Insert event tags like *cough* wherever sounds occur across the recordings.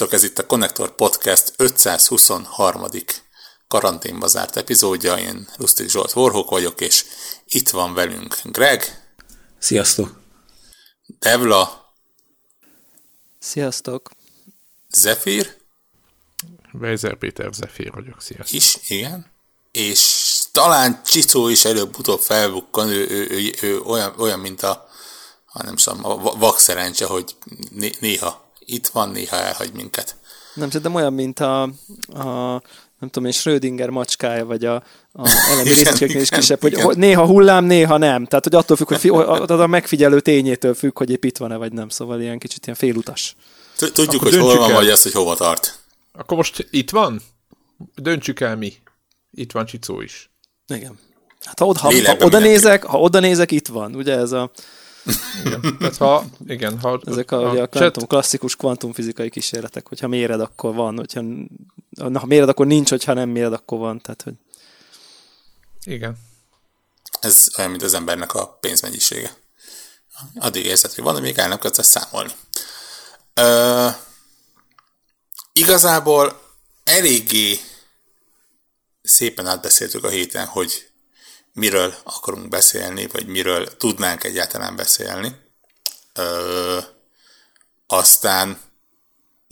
Sziasztok, ez itt a Connector Podcast 523. karanténba zárt epizódja. Én Lustig Zsolt Vorhók vagyok, és itt van velünk Greg. Sziasztok. Devla. Sziasztok. Zephyr. Weiser Péter Zephyr vagyok, sziasztok. Is, igen. És talán Csicó is előbb-utóbb felbukkan, ő, ő, ő, ő olyan, olyan, mint a, ha nem tudom, a vak szerencse, hogy néha itt van, néha elhagy minket. Nem, szerintem olyan, mint a, a nem tudom én, Schrödinger macskája, vagy a, a elemi is kisebb, hogy igen. néha hullám, néha nem. Tehát, hogy attól függ, hogy fi, a megfigyelő tényétől függ, hogy épp itt van-e, vagy nem. Szóval ilyen kicsit ilyen félutas. Tudjuk, hogy hol van, el. vagy az, hogy hova tart. Akkor most itt van? Döntsük el mi. Itt van Csicó is. Igen. Hát ha, oda, ha, ha oda nézek, ha oda nézek, itt van. Ugye ez a igen. Tehát ha, igen, ha, Ezek a, a, a kvantum, klasszikus kvantumfizikai kísérletek, hogyha méred, akkor van, hogyha ha méred, akkor nincs, hogyha nem méred, akkor van. Tehát, hogy... Igen. Ez olyan, mint az embernek a pénzmennyisége. Addig érzed, hogy van, amíg el nem kezdesz számolni. Ö, igazából eléggé szépen átbeszéltük a héten, hogy miről akarunk beszélni, vagy miről tudnánk egyáltalán beszélni. Ö, aztán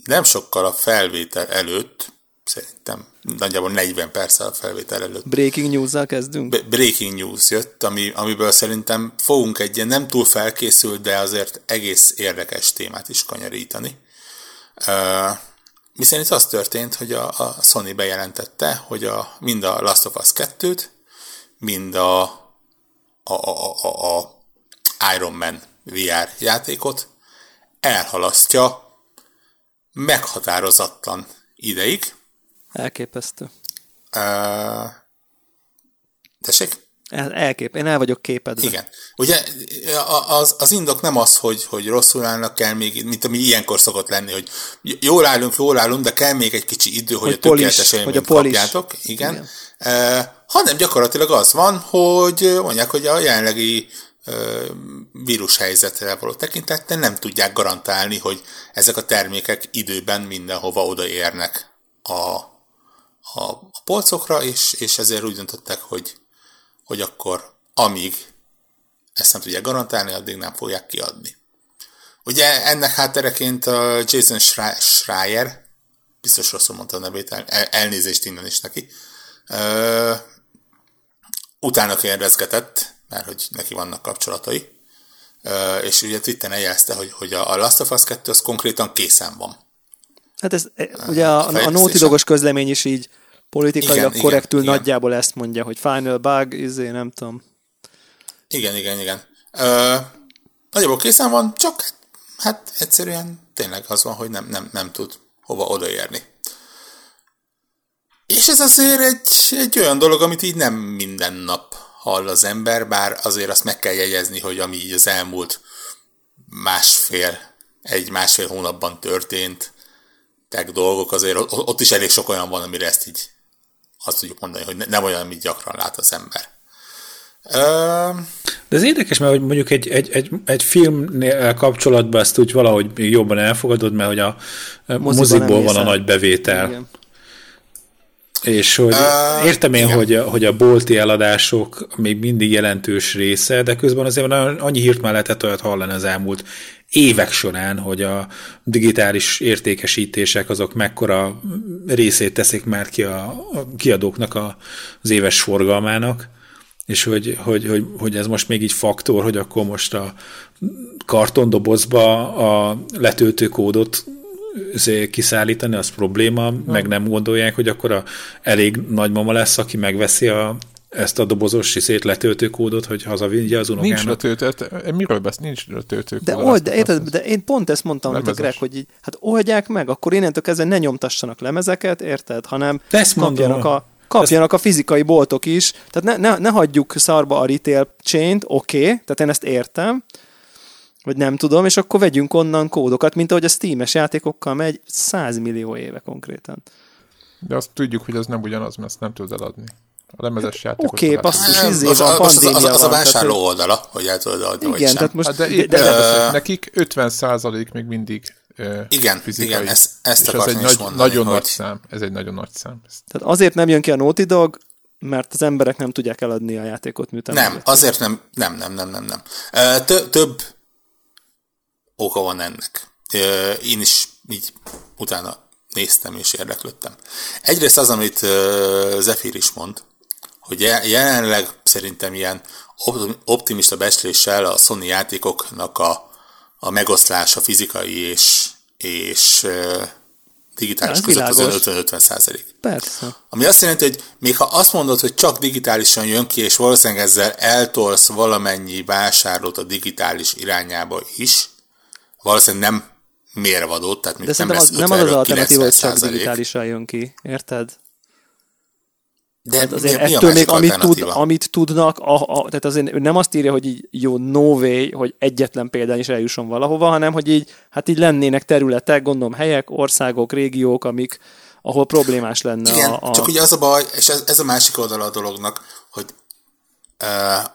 nem sokkal a felvétel előtt, szerintem nagyjából 40 perccel a felvétel előtt. Breaking news kezdünk? B- breaking news jött, ami, amiből szerintem fogunk egy ilyen nem túl felkészült, de azért egész érdekes témát is kanyarítani. Uh, miszerint az történt, hogy a, a Sony bejelentette, hogy a, mind a Last of Us 2-t, mind a, a, a, a, a Iron Man VR játékot elhalasztja meghatározatlan ideig. Elképesztő. Uh, tessék? El, elkép, én el vagyok képedve. Igen. Ugye az, az indok nem az, hogy, hogy rosszul állnak, kell még, mint ami ilyenkor szokott lenni, hogy jól állunk, jól állunk, de kell még egy kicsi idő, hogy, hogy a tökéletes élményt kapjátok. Igen. Igen. Uh, hanem gyakorlatilag az van, hogy mondják, hogy a jelenlegi vírushelyzetre való tekintettel nem tudják garantálni, hogy ezek a termékek időben mindenhova odaérnek a, a, a polcokra, és, és ezért úgy döntöttek, hogy, hogy akkor amíg ezt nem tudják garantálni, addig nem fogják kiadni. Ugye ennek háttereként a Jason Schreier, biztos rosszul mondta a nevét, el, elnézést innen is neki, utána kérdezgetett, mert hogy neki vannak kapcsolatai, és ugye Twitteren jelezte, hogy, hogy a Last of Us 2 az konkrétan készen van. Hát ez, ugye a, a Naughty Dogos közlemény is így politikailag igen, korrektül igen, nagyjából igen. ezt mondja, hogy final bug, izé, nem tudom. Igen, igen, igen. Ö, nagyjából készen van, csak hát egyszerűen tényleg az van, hogy nem, nem, nem tud hova odaérni. És ez azért egy, egy olyan dolog, amit így nem minden nap hall az ember, bár azért azt meg kell jegyezni, hogy ami így az elmúlt másfél, egy-másfél hónapban történt, tech dolgok, azért ott is elég sok olyan van, amire ezt így azt tudjuk mondani, hogy nem olyan, amit gyakran lát az ember. De ez érdekes, mert hogy mondjuk egy, egy, egy, egy filmnél kapcsolatban ezt úgy valahogy jobban elfogadod, mert hogy a mozikból van a nagy bevétel. Igen. És hogy uh, értem én, hogy a, hogy a bolti eladások még mindig jelentős része, de közben azért annyi hírt már lehetett olyat hallani az elmúlt évek során, hogy a digitális értékesítések azok mekkora részét teszik már ki a, a kiadóknak a, az éves forgalmának, és hogy, hogy, hogy, hogy ez most még így faktor, hogy akkor most a kartondobozba a letöltőkódot kiszállítani, az probléma, ha. meg nem gondolják, hogy akkor a elég nagymama lesz, aki megveszi a, ezt a dobozos szét letöltőkódot, hogy hazavigye az unokának. Nincs letöltött, miről besz, nincs letöltőkód. De, old, de, érted, de én pont ezt mondtam nektek, Greg, hogy így, hát oldják meg, akkor innentől kezdve ne nyomtassanak lemezeket, érted, hanem kapjanak a, kapjanak a fizikai boltok is, tehát ne, ne, ne hagyjuk szarba a retail chain oké, okay, tehát én ezt értem, vagy nem tudom, és akkor vegyünk onnan kódokat, mint ahogy a Steam-es játékokkal megy 100 millió éve konkrétan. De azt tudjuk, hogy az nem ugyanaz, mert ezt nem tudod eladni. A lemezes játékot. Oké, okay, basszus, izé van, az, az, az, az, a vásárló tehát, oldala, hogy el tudod adni, Igen, tehát most... Hát de, de, de, de, nekik 50 még mindig igen, fizikai. Igen, ezt, ezt és ez egy nagy, mondani, nagyon hogy... nagy szám. Ez egy nagyon nagy szám. Tehát azért nem jön ki a Naughty Dog, mert az emberek nem tudják eladni a játékot, miután... Nem, azért nem, nem, nem, nem, nem, nem. Több oka van ennek. Én is így utána néztem és érdeklődtem. Egyrészt az, amit Zephyr is mond, hogy jelenleg szerintem ilyen optimista besléssel a Sony játékoknak a, a megoszlása fizikai és, és digitális között az 50-50 százalék. Persze. Ami azt jelenti, hogy még ha azt mondod, hogy csak digitálisan jön ki, és valószínűleg ezzel eltolsz valamennyi vásárlót a digitális irányába is, valószínűleg nem mérvadó, tehát De nem lesz az, nem az az alternatív, hogy csak digitálisan jön ki, érted? De hát azért mi, ettől még amit, tud, amit tudnak, a, a, tehát azért nem azt írja, hogy így jó, no way, hogy egyetlen példán is eljusson valahova, hanem hogy így, hát így lennének területek, gondolom helyek, országok, régiók, amik, ahol problémás lenne. Igen, a, a... csak ugye az a baj, és ez, ez a másik oldala a dolognak, hogy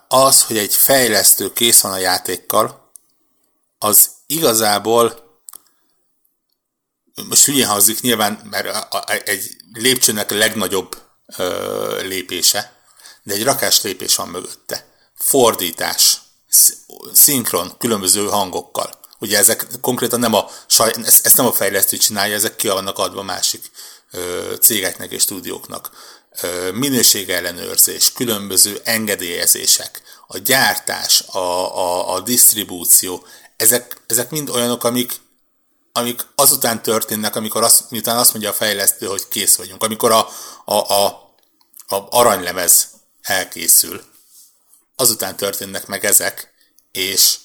az, hogy egy fejlesztő kész van a játékkal, az igazából most hülyén hangzik nyilván, mert egy lépcsőnek a legnagyobb ö, lépése, de egy rakás lépés van mögötte. Fordítás, szinkron, különböző hangokkal. Ugye ezek konkrétan nem a, ezt, ezt nem a fejlesztő csinálja, ezek ki vannak adva másik ö, cégeknek és stúdióknak. Ö, minőségellenőrzés, különböző engedélyezések, a gyártás, a, a, a disztribúció, ezek, ezek mind olyanok, amik amik azután történnek, amikor azt, miután azt mondja a fejlesztő, hogy kész vagyunk, amikor a, a, a, a aranylemez elkészül, azután történnek meg ezek, és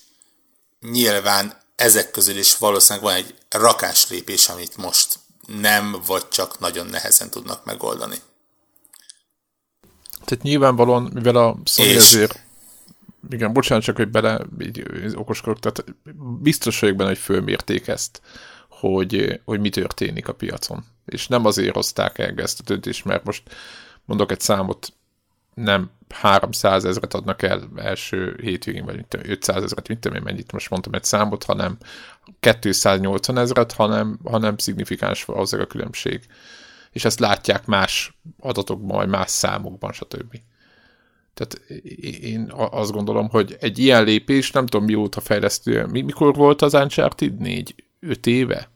nyilván ezek közül is valószínűleg van egy rakás lépés, amit most nem, vagy csak nagyon nehezen tudnak megoldani. Tehát nyilvánvalóan, mivel a Sony és... ezért igen, bocsánat, csak hogy bele így okoskodok, tehát biztos vagyok benne, hogy fölmérték ezt, hogy, hogy mi történik a piacon. És nem azért hozták el ezt a döntést, mert most mondok egy számot, nem 300 ezeret adnak el első hétvégén, vagy 500 ezeret, mint tudom én mennyit most mondtam egy számot, hanem 280 ezeret, hanem, hanem szignifikáns az a különbség. És ezt látják más adatokban, vagy más számokban, stb. Tehát én azt gondolom, hogy egy ilyen lépés, nem tudom mióta fejlesztő, mikor volt az Uncharted? Négy, öt éve?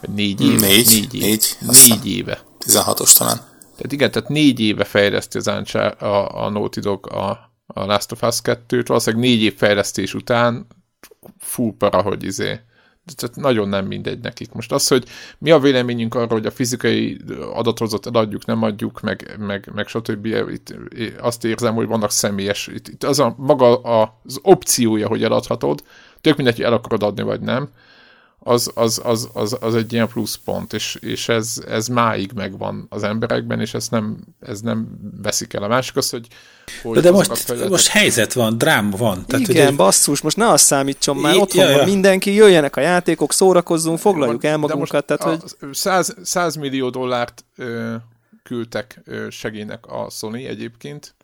Vagy négy éve? Négy, négy, éve. négy, négy éve. 16-os talán. Tehát igen, tehát négy éve fejleszti az Uncharted, a, a Naughty Dog a, a Last of Us 2-t, valószínűleg négy év fejlesztés után full para, hogy izé, tehát nagyon nem mindegy nekik. Most az, hogy mi a véleményünk arról, hogy a fizikai adatrozat adjuk, nem adjuk, meg, meg, meg stb. Itt azt érzem, hogy vannak személyes, itt, itt az a maga az opciója, hogy eladhatod, tök mindegy, hogy el akarod adni, vagy nem, az, az, az, az, az egy ilyen pluszpont, és, és ez, ez máig megvan az emberekben, és ezt nem, ez nem veszik el. A másik az, hogy... hogy de, de most, fejletek... most helyzet van, drám van. Tehát, Igen, ugye... basszus, most ne azt számítson már, ott ja, ja. mindenki, jöjjenek a játékok, szórakozzunk, foglaljuk el magunkat. Tehát, hogy... 100, 100 millió dollárt ö, küldtek ö, segélynek a Sony egyébként,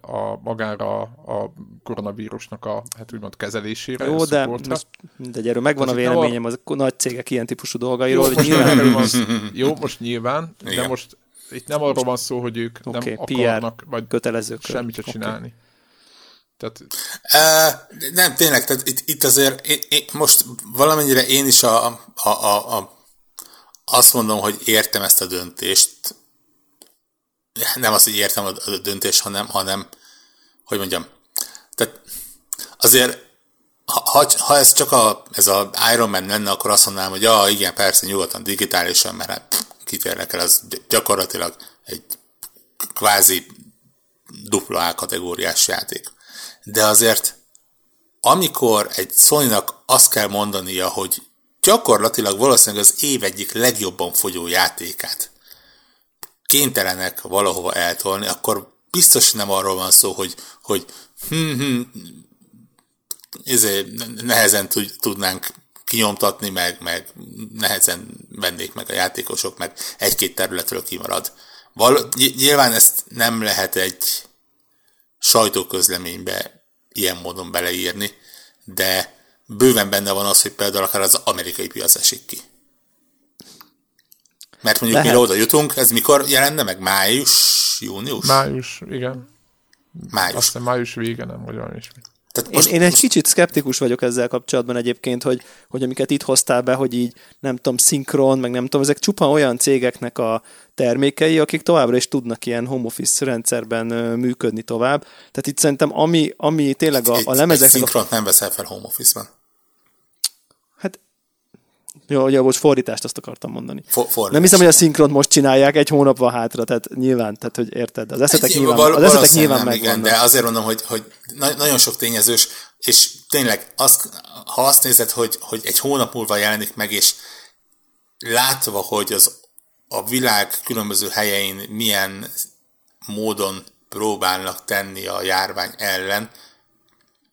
a magára a koronavírusnak a hát úgymond kezelésére. Jó, de most, de erről megvan most a véleményem az a nagy cégek ilyen típusú dolgairól. Jó, hogy nyilván... most, jó, most nyilván, Igen. de most itt nem arról van szó, hogy ők okay, nem PR akarnak vagy kötelező semmit okay. csinálni. Tehát... Uh, nem, tényleg, tehát itt, itt azért én, én, most valamennyire én is a, a, a, a, azt mondom, hogy értem ezt a döntést, nem azt, hogy értem a döntés, hanem, hanem hogy mondjam, tehát azért ha, ha ez csak a, ez a Iron Man lenne, akkor azt mondanám, hogy ja, igen, persze, nyugodtan digitálisan, mert hát kit érdekel, az gyakorlatilag egy kvázi dupla A kategóriás játék. De azért, amikor egy sony azt kell mondania, hogy gyakorlatilag valószínűleg az év egyik legjobban fogyó játékát kénytelenek valahova eltolni, akkor biztos nem arról van szó, hogy, hogy hm, hm, ezért nehezen tudnánk kinyomtatni, meg, meg nehezen vennék meg a játékosok, meg egy-két területről kimarad. Val- nyilván ezt nem lehet egy sajtóközleménybe ilyen módon beleírni, de bőven benne van az, hogy például akár az amerikai piac esik ki. Mert mondjuk Lehet. mire oda jutunk, ez mikor jelenne meg? Május, június? Május, igen. Május. Aztán május vége, nem, vagy valami ismi. Tehát most, én, én egy kicsit szkeptikus vagyok ezzel kapcsolatban egyébként, hogy, hogy amiket itt hoztál be, hogy így nem tudom, szinkron, meg nem tudom, ezek csupa olyan cégeknek a termékei, akik továbbra is tudnak ilyen home office rendszerben működni tovább. Tehát itt szerintem ami, ami tényleg a, a lemezeknek... Egy szinkront nem veszel fel home office-ban. Jó, ugye most fordítást azt akartam mondani. For, nem hiszem, hogy a szinkront most csinálják, egy hónap van hátra, tehát nyilván, tehát hogy érted, az eszetek egy, nyilván, val- az eszetek nyilván nem, igen, de azért mondom, hogy, hogy nagyon sok tényezős, és tényleg azt, ha azt nézed, hogy, hogy egy hónap múlva jelenik meg, és látva, hogy az a világ különböző helyein milyen módon próbálnak tenni a járvány ellen,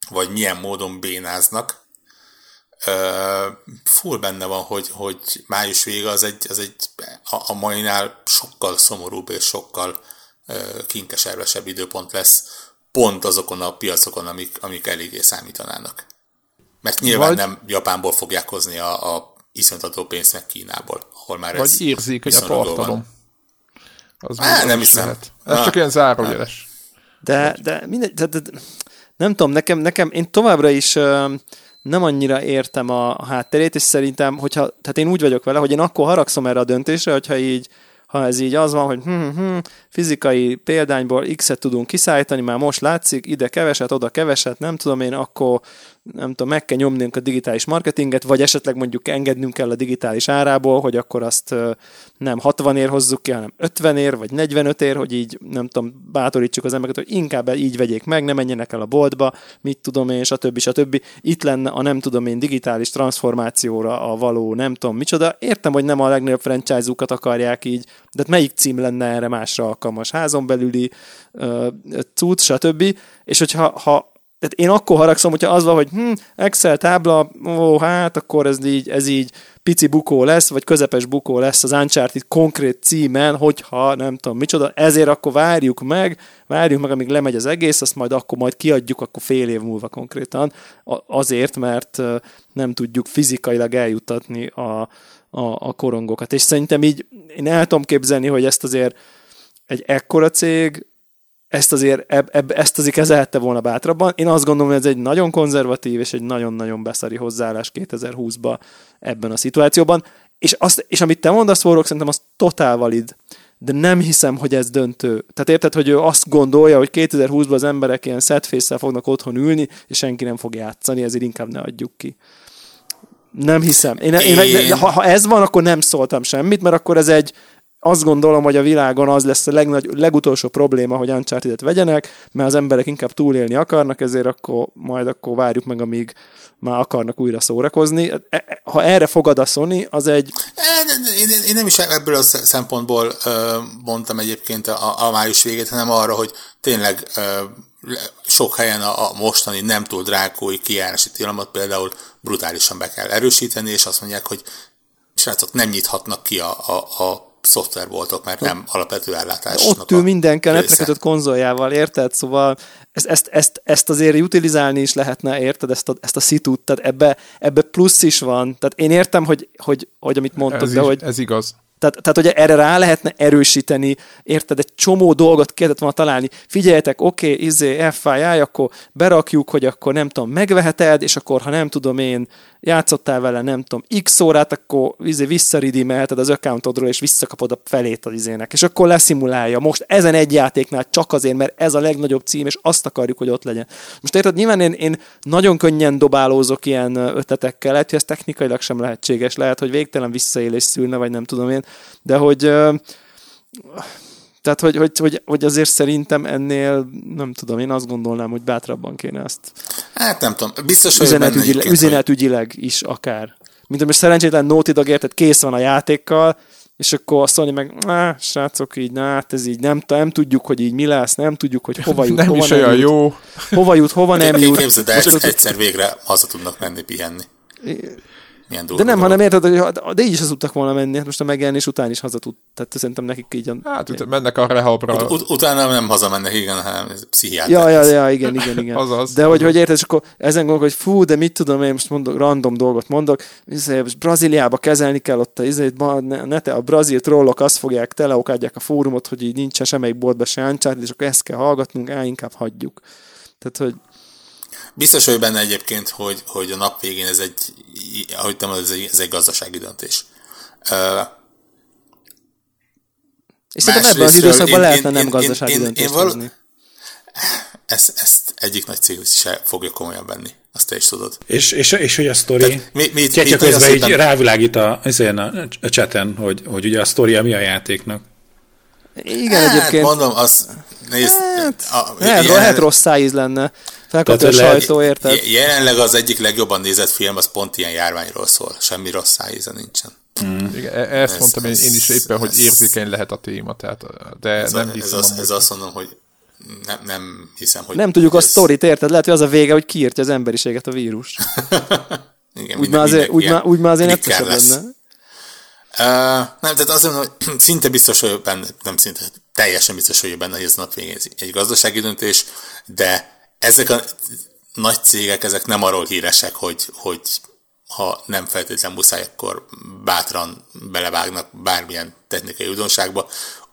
vagy milyen módon bénáznak, full benne van, hogy, hogy május vége az egy, az egy a, a mainál sokkal szomorúbb és sokkal kinkeservesebb időpont lesz pont azokon a piacokon, amik, amik eléggé számítanának. Mert nyilván vagy, nem Japánból fogják hozni a, a iszonyató pénzt meg Kínából, ahol már vagy ez érzik, hogy a tartalom. Az Á, nem hiszem. Lehet. Ez ah, csak ilyen zárójeles. De, de, mindegy, de, de, de, nem tudom, nekem, nekem én továbbra is uh, nem annyira értem a hátterét, és szerintem, hogyha, tehát én úgy vagyok vele, hogy én akkor haragszom erre a döntésre, hogyha így ha ez így az van, hogy hm, hm, hm fizikai példányból X-et tudunk kiszállítani, már most látszik, ide keveset, oda keveset, nem tudom én, akkor nem tudom, meg kell nyomnunk a digitális marketinget, vagy esetleg mondjuk engednünk kell a digitális árából, hogy akkor azt nem 60 ér hozzuk ki, hanem 50 ér, vagy 45 ér, hogy így nem tudom, bátorítsuk az embereket, hogy inkább így vegyék meg, ne menjenek el a boltba, mit tudom én, stb. stb. Itt lenne a nem tudom én digitális transformációra a való nem tudom micsoda. Értem, hogy nem a legnagyobb franchise-ukat akarják így, de hát melyik cím lenne erre másra alkalmas? Házon belüli cucc, stb. És hogyha ha tehát én akkor haragszom, hogyha az van, hogy hm, Excel tábla, ó, hát akkor ez így, ez így pici bukó lesz, vagy közepes bukó lesz az Uncharted konkrét címen, hogyha nem tudom micsoda, ezért akkor várjuk meg, várjuk meg, amíg lemegy az egész, azt majd akkor majd kiadjuk, akkor fél év múlva konkrétan, azért, mert nem tudjuk fizikailag eljuttatni a, a, a korongokat. És szerintem így én el tudom képzelni, hogy ezt azért egy ekkora cég ezt azért, eb, eb, ezt azért kezelhette volna bátrabban. Én azt gondolom, hogy ez egy nagyon konzervatív és egy nagyon-nagyon beszari hozzáállás 2020-ba ebben a szituációban. És, azt, és amit te mondasz, Forrok, szerintem az totál valid. De nem hiszem, hogy ez döntő. Tehát érted, hogy ő azt gondolja, hogy 2020-ban az emberek ilyen setface fognak otthon ülni, és senki nem fog játszani, ezért inkább ne adjuk ki. Nem hiszem. Én, én... én ha, ha ez van, akkor nem szóltam semmit, mert akkor ez egy, azt gondolom, hogy a világon az lesz a legnagy, legutolsó probléma, hogy uncharted vegyenek, mert az emberek inkább túlélni akarnak, ezért akkor majd akkor várjuk meg, amíg már akarnak újra szórakozni. E, e, ha erre fogad a Sony, az egy... Én, én, én nem is ebből a szempontból mondtam egyébként a, a május végét, hanem arra, hogy tényleg sok helyen a, a mostani nem túl drákói kijárási tilalmat például brutálisan be kell erősíteni, és azt mondják, hogy srácok nem nyithatnak ki a, a, a szoftverboltok, mert nem alapvető ellátás. Ott ül mindenkel netrekötött konzoljával, érted? Szóval ezt, ezt, ezt, ezt azért utilizálni is lehetne, érted? Ezt a, ezt a szitút, tehát ebbe, ebbe plusz is van. Tehát én értem, hogy, hogy, hogy amit mondtok, ez de is, hogy... Ez igaz. Tehát, tehát ugye erre rá lehetne erősíteni, érted, egy csomó dolgot kellett volna találni. Figyeljetek, oké, okay, izé, FII, akkor berakjuk, hogy akkor nem tudom, megveheted, és akkor, ha nem tudom én, játszottál vele, nem tudom, x órát, akkor izé, visszaridimelheted az accountodról, és visszakapod a felét az izének. És akkor leszimulálja. Most ezen egy játéknál csak azért, mert ez a legnagyobb cím, és azt akarjuk, hogy ott legyen. Most érted, nyilván én, én nagyon könnyen dobálózok ilyen ötletekkel, lehet, hogy ez technikailag sem lehetséges, lehet, hogy végtelen visszaélés szülne, vagy nem tudom én, de hogy tehát, hogy, hogy, hogy, hogy azért szerintem ennél, nem tudom, én azt gondolnám, hogy bátrabban kéne ezt. Hát nem tudom, biztos, hogy üzenetügyileg, üzenetügyileg is akár. Mint most szerencsétlen Naughty Dog érted, kész van a játékkal, és akkor azt mondja meg, na, srácok, így, na, hát ez így nem, nem tudjuk, hogy így mi lesz, nem tudjuk, hogy hova jut, nem hova is nem olyan jut, jó. Hova jut, hova nem jut. Képzeld, de egyszer, egyszer végre haza tudnak menni pihenni. Milyen De nem, hanem érted, hogy de így is az tudtak volna menni, hát most a megjelenés után is haza tud. Tehát szerintem nekik így... A... Hát ut- mennek a rehabra. Ut- ut- utána nem hazamennek, igen, hanem pszichiáter. Ja, ja, ja, igen, igen, igen. *laughs* Azaz, de hogy, hogy érted, és akkor ezen gondolok, hogy fú, de mit tudom, én most mondok, random dolgot mondok, izé, most Brazíliába kezelni kell ott a, izé, ne, te, a brazil trollok azt fogják, teleokádják a fórumot, hogy így nincsen semmelyik boltban se Uncharted, és akkor ezt kell hallgatnunk, á, inkább hagyjuk. Tehát, hogy Biztos vagy benne egyébként, hogy, hogy a nap végén ez egy, ahogy te mondod, ez egy, ez egy gazdasági döntés. Uh, és szerintem ebben az időszakban én, lehetne én, nem gazdasági én, döntést én, én val- ezt, ezt egyik nagy cég se fogja komolyan venni. Azt te is tudod. És, és, és hogy a sztori... Mi, közben így rávilágít a, a, a chaten, hogy, hogy ugye a sztoria mi a játéknak. Igen, hát, egyébként. mondom, az... Nézd, hát, a, lehet, ilyen, lehet rossz szájíz lenne. Felkapja a sajtó, érted? Jelenleg az egyik legjobban nézett film, az pont ilyen járványról szól. Semmi rossz szájíze nincsen. Mm. Igen, e- ezt ez, mondtam ez, én is éppen, ez, hogy érzékeny lehet a téma, tehát, de ez nem hiszem. Ez, az, ez azt mondom, hogy nem, nem hiszem, hogy... Nem tudjuk ez... a sztorit, érted? Lehet, hogy az a vége, hogy kiírtja az emberiséget a vírus. *laughs* Igen, úgy, már azért, úgy, már, úgy már azért egyszerűen lenne. Uh, nem, tehát mondom, hogy *clears throat* szinte biztos vagyok benne, nem szinte, teljesen biztos vagyok benne, hogy ez nap végén egy gazdasági döntés, de ezek a nagy cégek, ezek nem arról híresek, hogy, hogy ha nem feltétlenül muszáj, akkor bátran belevágnak bármilyen technikai újdonságba,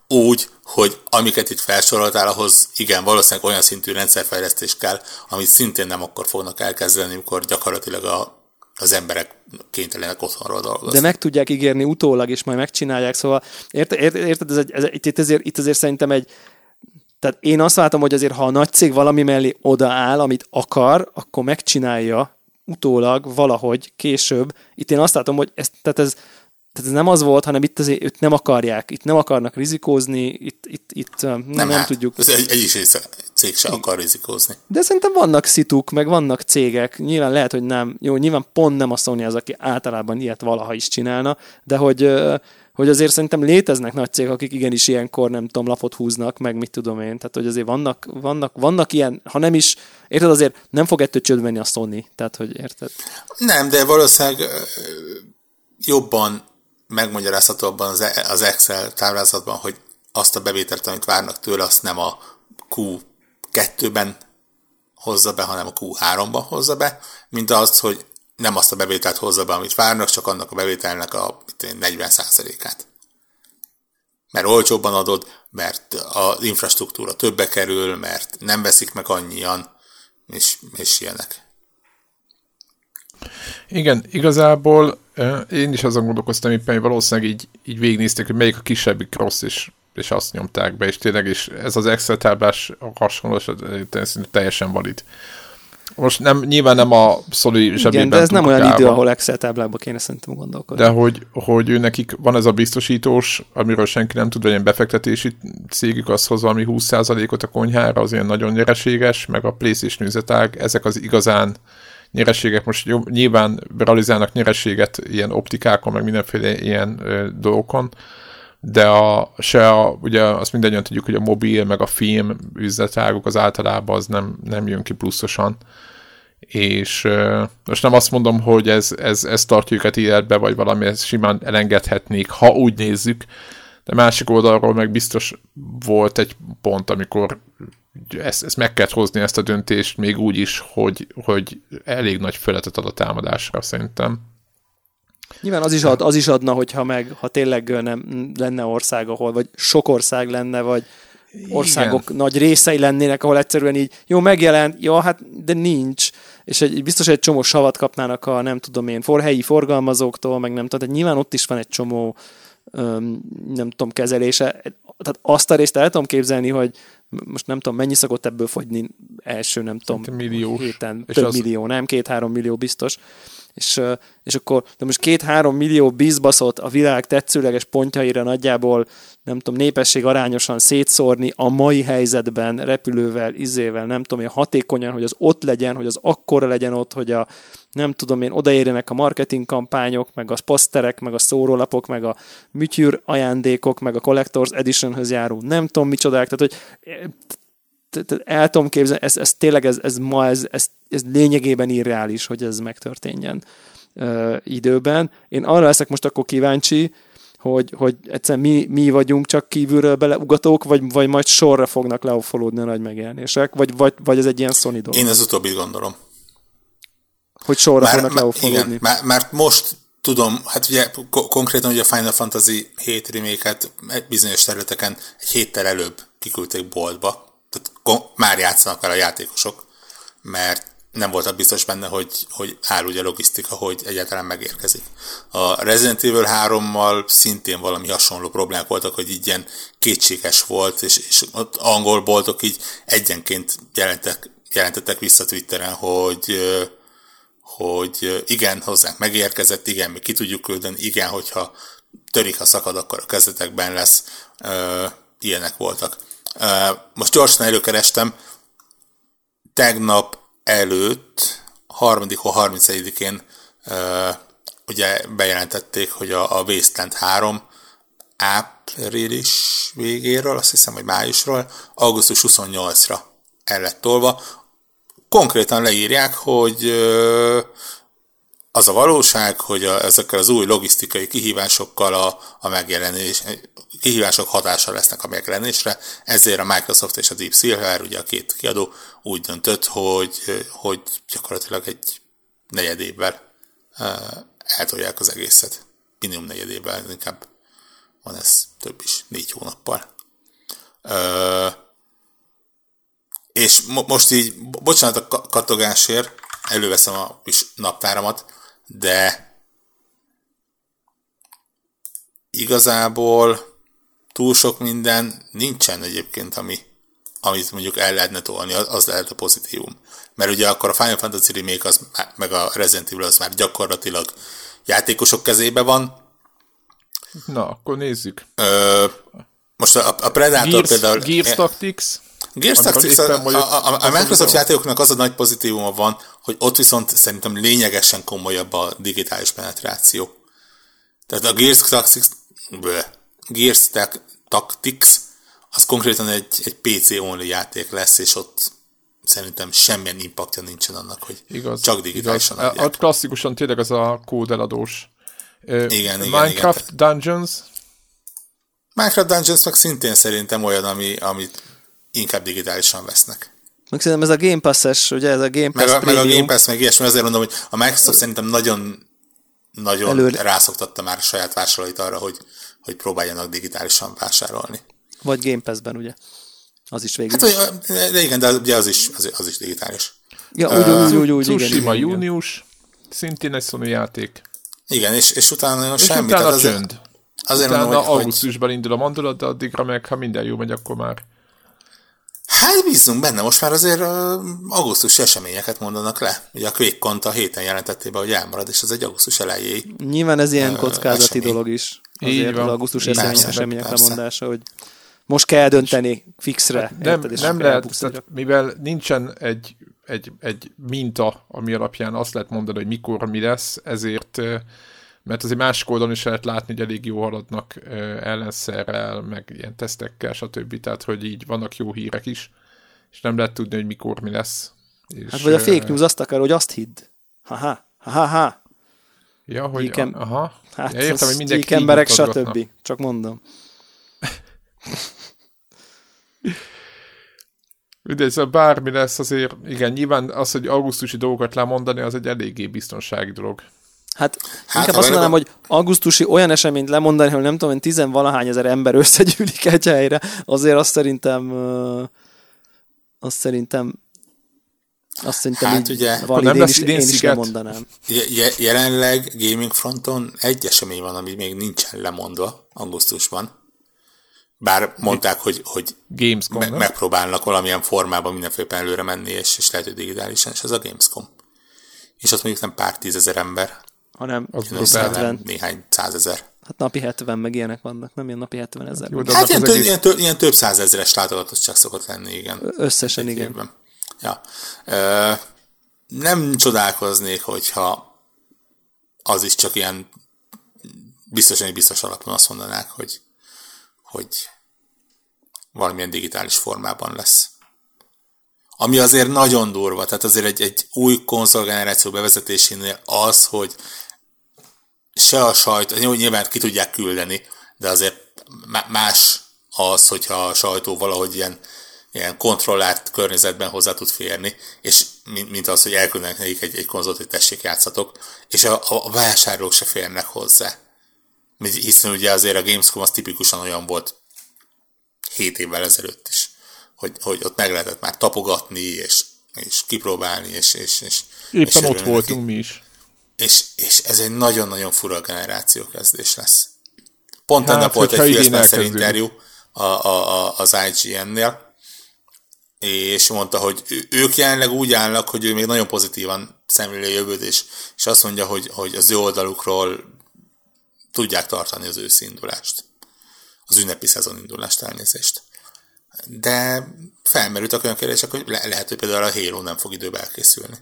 úgy, hogy amiket itt felsoroltál, ahhoz igen, valószínűleg olyan szintű rendszerfejlesztés kell, amit szintén nem akkor fognak elkezdeni, amikor gyakorlatilag a, az emberek kénytelenek otthonról dolgozni. De meg tudják ígérni utólag, és majd megcsinálják, szóval érted, érted, ez egy, ez, itt, azért, itt azért szerintem egy, tehát én azt látom, hogy azért, ha a nagy cég valami mellé odaáll, amit akar, akkor megcsinálja utólag valahogy később. Itt én azt látom, hogy ez, tehát ez, tehát ez nem az volt, hanem itt azért őt nem akarják, itt nem akarnak rizikózni, itt, itt, itt nem, nem, nem hát, tudjuk. Ez egy, egy is cég se akar rizikózni. De szerintem vannak szituk, meg vannak cégek, nyilván lehet, hogy nem, jó, nyilván pont nem a Sony az, aki általában ilyet valaha is csinálna, de hogy hogy azért szerintem léteznek nagy cégek, akik igenis ilyenkor, nem tudom, lapot húznak, meg mit tudom én. Tehát, hogy azért vannak, vannak, vannak ilyen, ha nem is, érted, azért nem fog ettől csődbe a Sony. Tehát, hogy érted? Nem, de valószínűleg jobban megmagyarázható abban e, az Excel táblázatban, hogy azt a bevételt, amit várnak tőle, azt nem a Q2-ben hozza be, hanem a Q3-ban hozza be, mint az, hogy nem azt a bevételt hozza be, amit várnak, csak annak a bevételnek a 40%-át. Mert olcsóbban adod, mert az infrastruktúra többe kerül, mert nem veszik meg annyian, és, és ilyenek. Igen, igazából én is azon gondolkoztam éppen, hogy valószínűleg így, így végignézték, hogy melyik a kisebbik rossz, és, és azt nyomták be, és tényleg is ez az Excel táblás hasonlós, teljesen valid. Most nem, nyilván nem a Szoli zsebében Igen, de ez nem olyan idő, ahol Excel táblákba kéne szerintem gondolkodni. De hogy, hogy ő nekik van ez a biztosítós, amiről senki nem tud, vagy ilyen befektetési cégük, az hoz valami 20%-ot a konyhára, az ilyen nagyon nyereséges, meg a PlayStation üzletág, ezek az igazán nyereségek. Most jó, nyilván realizálnak nyereséget ilyen optikákon, meg mindenféle ilyen ö, dolgokon, de a, se a, ugye azt mindannyian tudjuk, hogy a mobil, meg a film üzletágok az általában az nem, nem jön ki pluszosan. És uh, most nem azt mondom, hogy ez, ez, ez tartja őket életbe, vagy valami, ezt simán elengedhetnék, ha úgy nézzük, de másik oldalról meg biztos volt egy pont, amikor ezt, ezt meg kellett hozni, ezt a döntést, még úgy is, hogy, hogy elég nagy feletet ad a támadásra, szerintem. Nyilván az is, ad, az is adna, hogyha meg, ha tényleg nem lenne ország, ahol, vagy sok ország lenne, vagy országok Igen. nagy részei lennének, ahol egyszerűen így, jó, megjelent, jó, hát, de nincs. És egy, biztos egy csomó savat kapnának a, nem tudom én, for, helyi forgalmazóktól, meg nem tudom, tehát nyilván ott is van egy csomó, öm, nem tudom, kezelése. Tehát azt a részt el tudom képzelni, hogy most nem tudom, mennyi szokott ebből fogyni első, nem tudom, milliós. héten, több az... millió, nem? Két-három millió biztos és, és akkor de most két-három millió bizbaszott a világ tetszőleges pontjaira nagyjából nem tudom, népesség arányosan szétszórni a mai helyzetben repülővel, izével, nem tudom én, hatékonyan, hogy az ott legyen, hogy az akkora legyen ott, hogy a nem tudom én, odaérjenek a marketing kampányok, meg a poszterek, meg a szórólapok, meg a műtyűr ajándékok, meg a Collectors Editionhöz járó nem tudom micsodák, tehát hogy el tudom képzelni, ez, ez tényleg ez, ez ma ez, ez, ez lényegében irreális, hogy ez megtörténjen. ö, időben. Én arra leszek most akkor kíváncsi, hogy, hogy egyszerűen mi, mi vagyunk csak kívülről beleugatók, vagy, vagy majd sorra fognak leofolódni a nagy megjelenések, vagy, vagy, vagy ez egy ilyen Sony dolog. Én az utóbbi gondolom. Hogy sorra már, fognak leofolódni. Igen, mert, mert most tudom, hát ugye konkrétan ugye a Final Fantasy 7 remake bizonyos területeken egy héttel előbb kiküldték boltba, tehát már játszanak vele a játékosok, mert nem voltak biztos benne, hogy, hogy áll ugye a logisztika, hogy egyáltalán megérkezik. A Resident Evil 3-mal szintén valami hasonló problémák voltak, hogy így ilyen kétséges volt, és, és ott angol boltok így egyenként jelentek, jelentettek vissza Twitteren, hogy hogy igen, hozzánk megérkezett, igen, mi ki tudjuk küldeni, igen, hogyha törik, ha szakad, akkor a kezdetekben lesz. ilyenek voltak. Most gyorsan előkerestem, tegnap előtt, harmadik 31-én ugye bejelentették, hogy a, a Wasteland 3 április végéről, azt hiszem, hogy májusról, augusztus 28-ra el lett tolva. Konkrétan leírják, hogy az a valóság, hogy a, ezekkel az új logisztikai kihívásokkal a, a megjelenés, kihívások hatása lesznek a megjelenésre, ezért a Microsoft és a Deep Silver, ugye a két kiadó úgy döntött, hogy, hogy gyakorlatilag egy negyed évvel eltolják az egészet. Minimum negyed évvel, inkább van ez több is, négy hónappal. és mo- most így, bocsánat a katogásért, előveszem a kis naptáramat, de igazából túl sok minden nincsen egyébként, ami, amit mondjuk el lehetne tolni, az lehet a pozitívum. Mert ugye akkor a Final Fantasy Remake az, meg a Resident Evil az már gyakorlatilag játékosok kezébe van. Na, akkor nézzük. Ö, most a, a Predator Gears, például... Gears Tactics. Gears Tactics, a, a, a, a Microsoft játékoknak az a nagy pozitívuma van, hogy ott viszont szerintem lényegesen komolyabb a digitális penetráció. Tehát a Gears Tactics, bleh, Gears Tactics az konkrétan egy, egy PC-only játék lesz, és ott szerintem semmilyen impaktja nincsen annak, hogy igaz, csak digitálisan igaz. adják. Ott klasszikusan tényleg az a kódeladós. Igen, igen, Minecraft igen. Dungeons. Minecraft Dungeons meg szintén szerintem olyan, ami, amit inkább digitálisan vesznek. Meg szerintem ez a Game Pass-es, ugye ez a Game Pass meg a, meg a Game Pass, meg ilyesmi, azért mondom, hogy a Microsoft szerintem nagyon nagyon Előre. rászoktatta már a saját vásárlóit arra, hogy, hogy próbáljanak digitálisan vásárolni. Vagy Game Pass-ben, ugye? Az is végül. Hát, de igen, de ugye az is, az, az is digitális. Ja, úgy, uh, úgy, úgy, úgy, igen, igen, június, szintén egy Sony játék. Igen, és, és utána és semmi. utána azért, csönd. Azért utána mondom, hogy, augusztusban indul a mandulat, de addigra meg, ha minden jó megy, akkor már Hát bízunk benne, most már azért uh, augusztus eseményeket mondanak le. Ugye a QuakeCon a héten jelentették be, hogy elmarad, és ez egy augusztus elejéig. Nyilván ez ilyen kockázati esemény. dolog is. Azért az augusztus esemény, persze, események persze. lemondása, hogy most kell dönteni fixre. Hát nem érted, nem lehet, tehát, mivel nincsen egy, egy, egy minta, ami alapján azt lehet mondani, hogy mikor mi lesz, ezért mert azért másik oldalon is lehet látni, hogy elég jó haladnak ellenszerrel, meg ilyen tesztekkel, stb. Tehát, hogy így vannak jó hírek is, és nem lehet tudni, hogy mikor mi lesz. És, hát vagy a fake news azt akar, hogy azt hidd. Ha-ha, ha-ha. Ja, hogy Gyíkem, aha. Hát ja, értem, hogy mindenki emberek, stb. Csak mondom. *laughs* Ugye, szóval bármi lesz azért, igen, nyilván az, hogy augusztusi dolgokat lemondani, az egy eléggé biztonsági dolog. Hát, hát inkább azt mondanám, hogy augusztusi olyan eseményt lemondani, hogy nem tudom, hogy tizenvalahány ezer ember összegyűlik egy helyre, azért azt szerintem azt szerintem azt szerintem hát ugye, valid, nem én, is, én is lemondanám. Jelenleg gaming fronton egy esemény van, ami még nincsen lemondva augusztusban. Bár mondták, hogy, hogy Gamescom, me- megpróbálnak valamilyen formában mindenféleképpen előre menni, és, és lehet, hogy digitálisan, és ez a Gamescom. És ott mondjuk nem pár tízezer ember, hanem az 70. néhány százezer. Hát napi 70 meg ilyenek vannak, nem ilyen napi 70 ezer. Jó, hát ilyen, tő, egész... ilyen, tő, ilyen több százezeres csak szokott lenni, igen. Összesen, igen. Évben. Ja. Ö, nem csodálkoznék, hogyha az is csak ilyen biztosan biztos alapon azt mondanák, hogy, hogy valamilyen digitális formában lesz. Ami azért nagyon durva, tehát azért egy, egy új konzolgeneráció bevezetésénél az, hogy se a sajtó, jó, nyilván ki tudják küldeni, de azért más az, hogyha a sajtó valahogy ilyen, ilyen kontrollált környezetben hozzá tud férni, és mint, mint az, hogy elküldenek nekik egy, egy konzolt, hogy tessék játszatok, és a, a vásárlók se férnek hozzá. Hiszen ugye azért a Gamescom az tipikusan olyan volt 7 évvel ezelőtt is, hogy, hogy ott meg lehetett már tapogatni, és, és kipróbálni, és, és, és Éppen és ott voltunk neki. mi is. És, és ez egy nagyon-nagyon fura generáció kezdés lesz. Pont hát, ennek volt egy Phil Spencer interjú a, a, a, az IGN-nél, és mondta, hogy ők jelenleg úgy állnak, hogy ő még nagyon pozitívan szemléli a jövőt, és, és azt mondja, hogy, hogy az ő oldalukról tudják tartani az őszi indulást. Az ünnepi szezon indulást elnézést. De felmerültek olyan kérdések, hogy le- lehet, hogy például a Halo nem fog időbe elkészülni.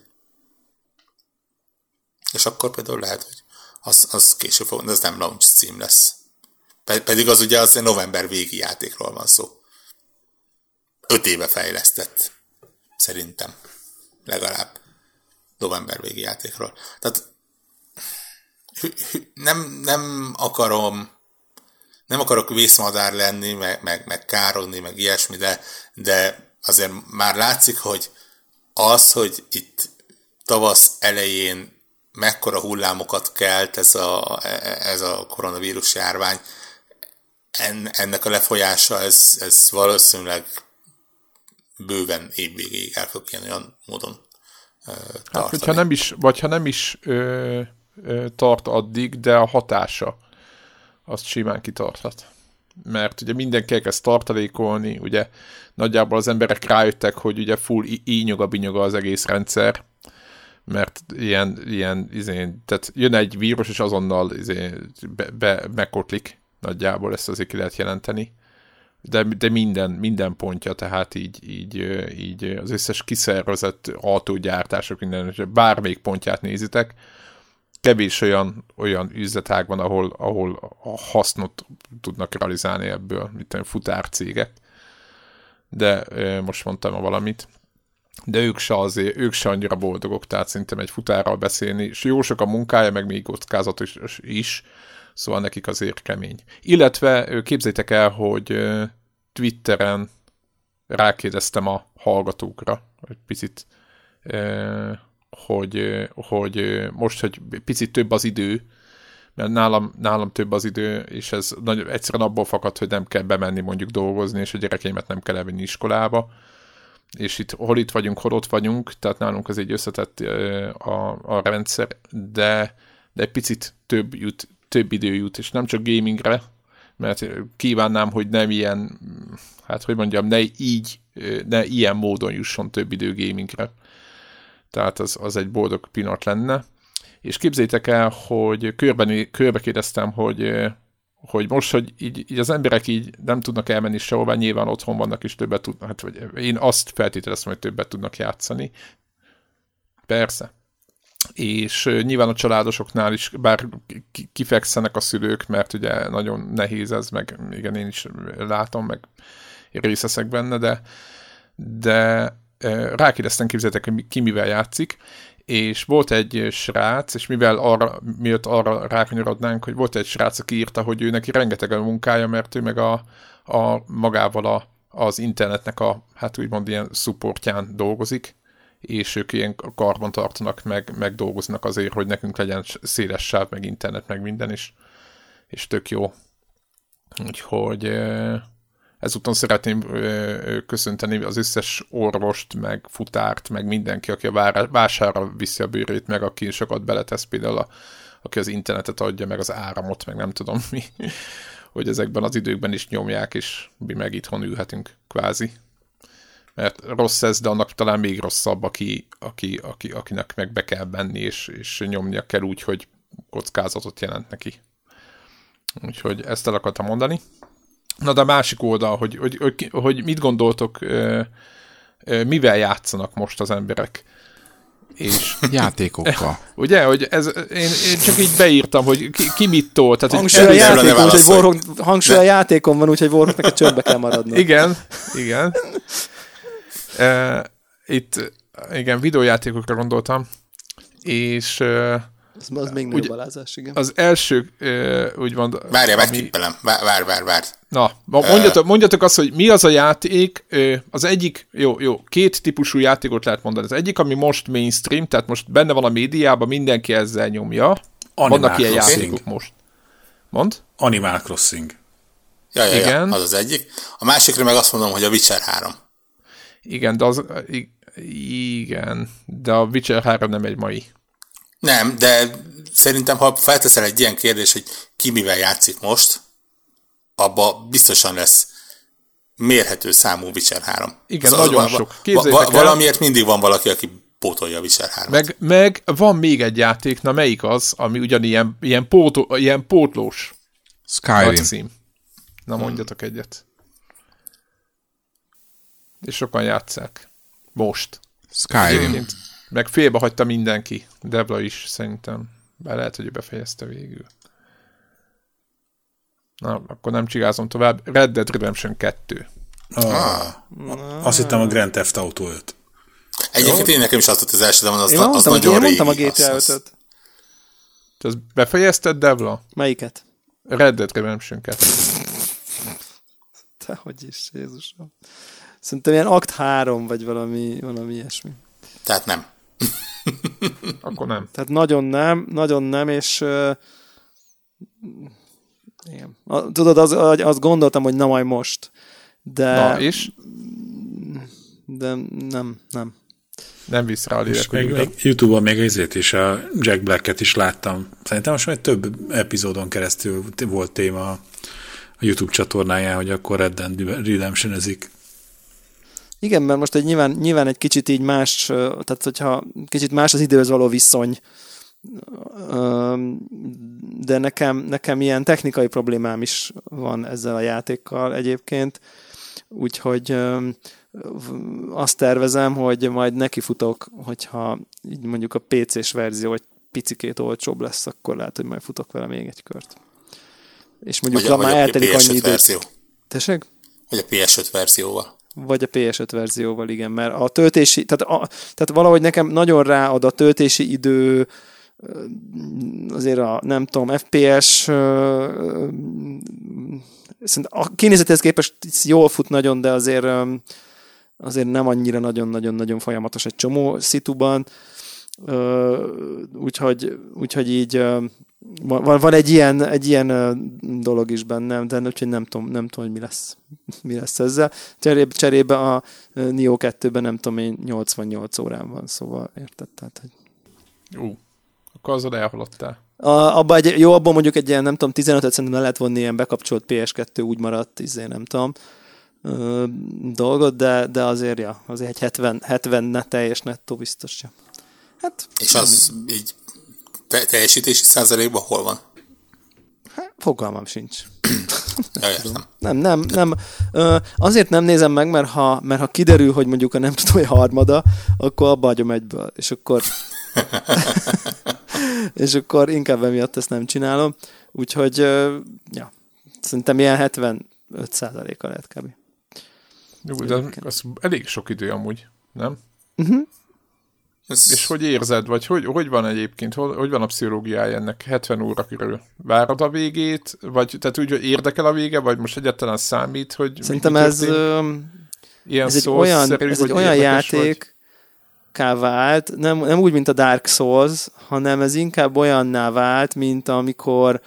És akkor például lehet, hogy az, az később fog, ez nem launch cím lesz. Pedig az ugye az november végi játékról van szó. Öt éve fejlesztett. Szerintem. Legalább. November végi játékról. Tehát nem, nem akarom nem akarok vészmadár lenni, meg, meg, meg károdni, meg ilyesmi, de, de azért már látszik, hogy az, hogy itt tavasz elején mekkora hullámokat kelt ez a, ez a koronavírus járvány, en, ennek a lefolyása, ez, ez valószínűleg bőven évvégéig el fog ilyen olyan módon ö, tartani. Hát, hogyha nem is, vagy ha nem is ö, ö, tart addig, de a hatása azt simán kitarthat. Mert ugye mindenki elkezd tartalékolni, ugye nagyjából az emberek rájöttek, hogy ugye full ínyog-binyoga az egész rendszer, mert ilyen, ilyen izé, tehát jön egy vírus, és azonnal izé, be, be, megkotlik nagyjából, ezt azért ki lehet jelenteni. De, de minden, minden pontja, tehát így, így, így az összes kiszervezett autógyártások, minden, bármelyik pontját nézitek, kevés olyan, olyan üzletág van, ahol, ahol a hasznot tudnak realizálni ebből, mint futárcégek. De most mondtam a valamit. De ők se azért, ők se annyira boldogok, tehát szerintem egy futárral beszélni, és jó sok a munkája, meg még kockázat is, is, szóval nekik azért kemény. Illetve képzétek el, hogy Twitteren rákérdeztem a hallgatókra, egy picit hogy, hogy most, hogy picit több az idő, mert nálam, nálam több az idő, és ez nagy, egyszerűen abból fakad, hogy nem kell bemenni mondjuk dolgozni, és a gyerekeimet nem kell elvinni iskolába, és itt hol itt vagyunk, hol ott vagyunk, tehát nálunk az egy összetett a, a rendszer, de, de egy picit több, jut, több idő jut, és nem csak gamingre, mert kívánnám, hogy nem ilyen, hát hogy mondjam, ne így, ne ilyen módon jusson több idő gamingre tehát az, az egy boldog pillanat lenne. És képzétek el, hogy körben, körbe kérdeztem, hogy, hogy most, hogy így, így az emberek így nem tudnak elmenni sehová, nyilván otthon vannak és többet tudnak, hát vagy én azt feltételezem, hogy többet tudnak játszani. Persze. És nyilván a családosoknál is, bár kifekszenek a szülők, mert ugye nagyon nehéz ez, meg igen, én is látom, meg részeszek benne, de, de rákérdeztem, képzeltek, hogy ki mivel játszik, és volt egy srác, és mivel arra, miatt arra rákanyarodnánk, hogy volt egy srác, aki írta, hogy ő neki rengeteg a munkája, mert ő meg a, a magával a, az internetnek a, hát úgymond ilyen supportján dolgozik, és ők ilyen karban tartanak, meg, meg dolgoznak azért, hogy nekünk legyen széles sáv, meg internet, meg minden, is, és tök jó. Úgyhogy Ezúton szeretném köszönteni az összes orvost, meg futárt, meg mindenki, aki a vására viszi a bőrét, meg aki sokat beletesz, például a, aki az internetet adja, meg az áramot, meg nem tudom mi, *laughs* hogy ezekben az időkben is nyomják, és mi meg itthon ülhetünk kvázi. Mert rossz ez, de annak talán még rosszabb, aki, aki, aki, akinek meg be kell benni, és, és nyomnia kell úgy, hogy kockázatot jelent neki. Úgyhogy ezt el akartam mondani. Na de a másik oldal, hogy, hogy, hogy, hogy mit gondoltok, mivel játszanak most az emberek? És *laughs* játékokkal. *laughs* Ugye, hogy ez, én, én csak így beírtam, hogy ki, ki mit tol. Tehát, hangsúly a, játékon, úgyhogy Warhawk, hangsúly a játékon van, úgyhogy Warhawknak a csöndbe kell maradni. *laughs* Igen, igen. Itt, igen, videójátékokra gondoltam, és Az, az még nagyobb alázás, igen. Az első, úgy van... Várja, ami... megtippelem. Vár, vár, vár, vár. Na, mondjatok, mondjatok azt, hogy mi az a játék, az egyik, jó, jó, két típusú játékot lehet mondani. Az egyik, ami most mainstream, tehát most benne van a médiában, mindenki ezzel nyomja. Animal Vannak ilyen Crossing. játékok most. Mond? Animal Crossing. Ja, ja, Igen. Ja, az az egyik. A másikra meg azt mondom, hogy a Witcher 3. Igen, de az, igen, de a Witcher 3 nem egy mai. Nem, de szerintem, ha felteszel egy ilyen kérdés, hogy ki mivel játszik most, abba biztosan lesz mérhető számú Witcher 3. Igen, az nagyon az, sok. Va, va, valamiért mindig van valaki, aki pótolja a Witcher 3 meg, meg van még egy játék, na melyik az, ami ugyanilyen ilyen, pótó, ilyen pótlós Skyrim. Cím. Na hmm. mondjatok hmm. egyet. És sokan játszák. Most. Skyrim. Egyébként meg félbe hagyta mindenki. Devla is szerintem. Bár lehet, hogy befejezte végül. Na, akkor nem csigázom tovább. Red Dead Redemption 2. Ah, azt hittem a Grand Theft Auto 5. Egyébként én nekem is azt az első, de az, én az, az nagyon én régi. Én mondtam a GTA 5-öt. Te azt befejezted, Devla? Melyiket? Red Dead Redemption 2. *laughs* Te hogy is, Jézusom. Szerintem ilyen akt 3, vagy valami, valami ilyesmi. Tehát nem. *laughs* Akkor nem. Tehát nagyon nem, nagyon nem, és uh, igen. Tudod, az, azt gondoltam, hogy na majd most. De... Na, és? De nem, nem. Nem visz rá a lélek, még, még Youtube-on még ezért is a Jack Black-et is láttam. Szerintem most már több epizódon keresztül volt téma a YouTube csatornáján, hogy akkor Red Dead redemption -ezik. Igen, mert most egy nyilván, nyilván egy kicsit így más, tehát hogyha kicsit más az időhöz való viszony, de nekem, nekem ilyen technikai problémám is van ezzel a játékkal egyébként, úgyhogy azt tervezem, hogy majd nekifutok, hogyha így mondjuk a PC-s verzió egy picikét olcsóbb lesz, akkor lehet, hogy majd futok vele még egy kört. És mondjuk vagy, már eltelik annyi. Verzió. Tessék? Vagy a PS5 verzióval. Vagy a PS5 verzióval, igen, mert a töltési, tehát, a, tehát valahogy nekem nagyon ráad a töltési idő, azért a, nem tudom, FPS a kinézethez képest jól fut nagyon, de azért azért nem annyira nagyon-nagyon-nagyon folyamatos egy csomó szituban, úgyhogy, úgyhogy így van, van egy ilyen, egy ilyen dolog is bennem, de úgyhogy nem tudom, nem tudom, hogy mi lesz, mi lesz ezzel. Cserébe, cserébe a Nio 2-ben nem tudom én 88 órán van, szóval érted? Tehát, hogy... Ú, akkor azon elhaladtál. A, abba egy, jó, abban mondjuk egy ilyen, nem tudom, 15 szerintem lehet vonni ilyen bekapcsolt PS2, úgy maradt, izé, nem tudom, ö, dolgot, de, de azért, ja, azért egy 70, 70 ne teljes nettó biztos sem. Hát, És az így te- teljesítési százalékban hol van? Hát, fogalmam sincs. *clears throat* ja, értem. Nem, nem, nem. Ö, azért nem nézem meg, mert ha, mert ha kiderül, hogy mondjuk a nem tudom, hogy harmada, akkor abba hagyom egyből, és akkor *laughs* és akkor inkább emiatt ezt nem csinálom. Úgyhogy, ja, szerintem ilyen 75 százaléka lehet kb. Jó, de az elég sok idő amúgy, nem? Uh-huh. Ez... És hogy érzed, vagy hogy, hogy van egyébként, hogy, hogy van a pszichológiája ennek 70 óra körül? Várod a végét, vagy tehát úgy, hogy érdekel a vége, vagy most egyáltalán számít, hogy Szerintem ez, Ilyen ez egy olyan, szerű, ez egy olyan játék, vagy? vált, nem, nem úgy, mint a Dark Souls, hanem ez inkább olyanná vált, mint amikor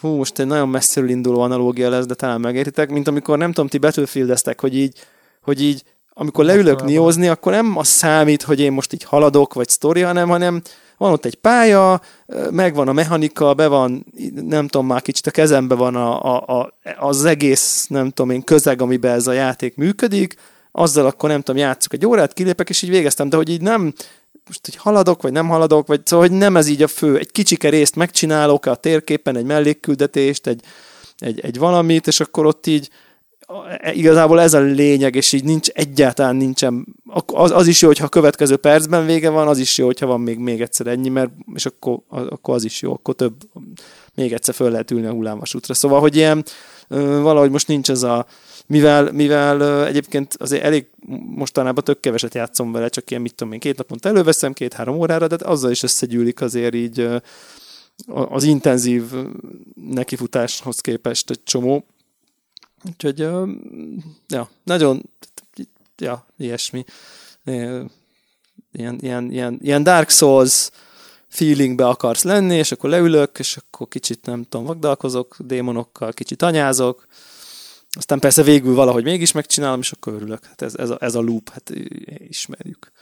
hú, most egy nagyon messziről induló analógia lesz, de talán megértitek, mint amikor nem tudom, ti Battlefieldeztek, hogy így, hogy így amikor leülök niózni, akkor nem az számít, hogy én most így haladok, vagy sztori, hanem, hanem van ott egy pálya, megvan a mechanika, be van, nem tudom, már kicsit a kezembe van a, a, a, az egész, nem tudom én, közeg, amiben ez a játék működik, azzal akkor nem tudom, játszok egy órát, kilépek, és így végeztem, de hogy így nem, most hogy haladok, vagy nem haladok, vagy szóval, hogy nem ez így a fő. Egy kicsike részt megcsinálok a térképen, egy mellékküldetést, egy, egy, egy valamit, és akkor ott így, igazából ez a lényeg, és így nincs, egyáltalán nincsen, az, az is jó, hogyha a következő percben vége van, az is jó, hogyha van még, még egyszer ennyi, mert, és akkor, akkor az is jó, akkor több, még egyszer föl lehet ülni a hullámvasútra. Szóval, hogy ilyen, valahogy most nincs ez a, mivel, mivel egyébként azért elég mostanában tök keveset játszom vele, csak ilyen mit tudom én, két naponta előveszem, két-három órára, de azzal is összegyűlik azért így az intenzív nekifutáshoz képest egy csomó. Úgyhogy, ja, nagyon, ja, ilyesmi. Ilyen, ilyen, ilyen, ilyen Dark Souls feelingbe akarsz lenni, és akkor leülök, és akkor kicsit, nem tudom, vagdalkozok démonokkal, kicsit anyázok, aztán persze végül valahogy mégis megcsinálom, és akkor örülök. Hát ez, ez, a, ez a loop, hát ismerjük.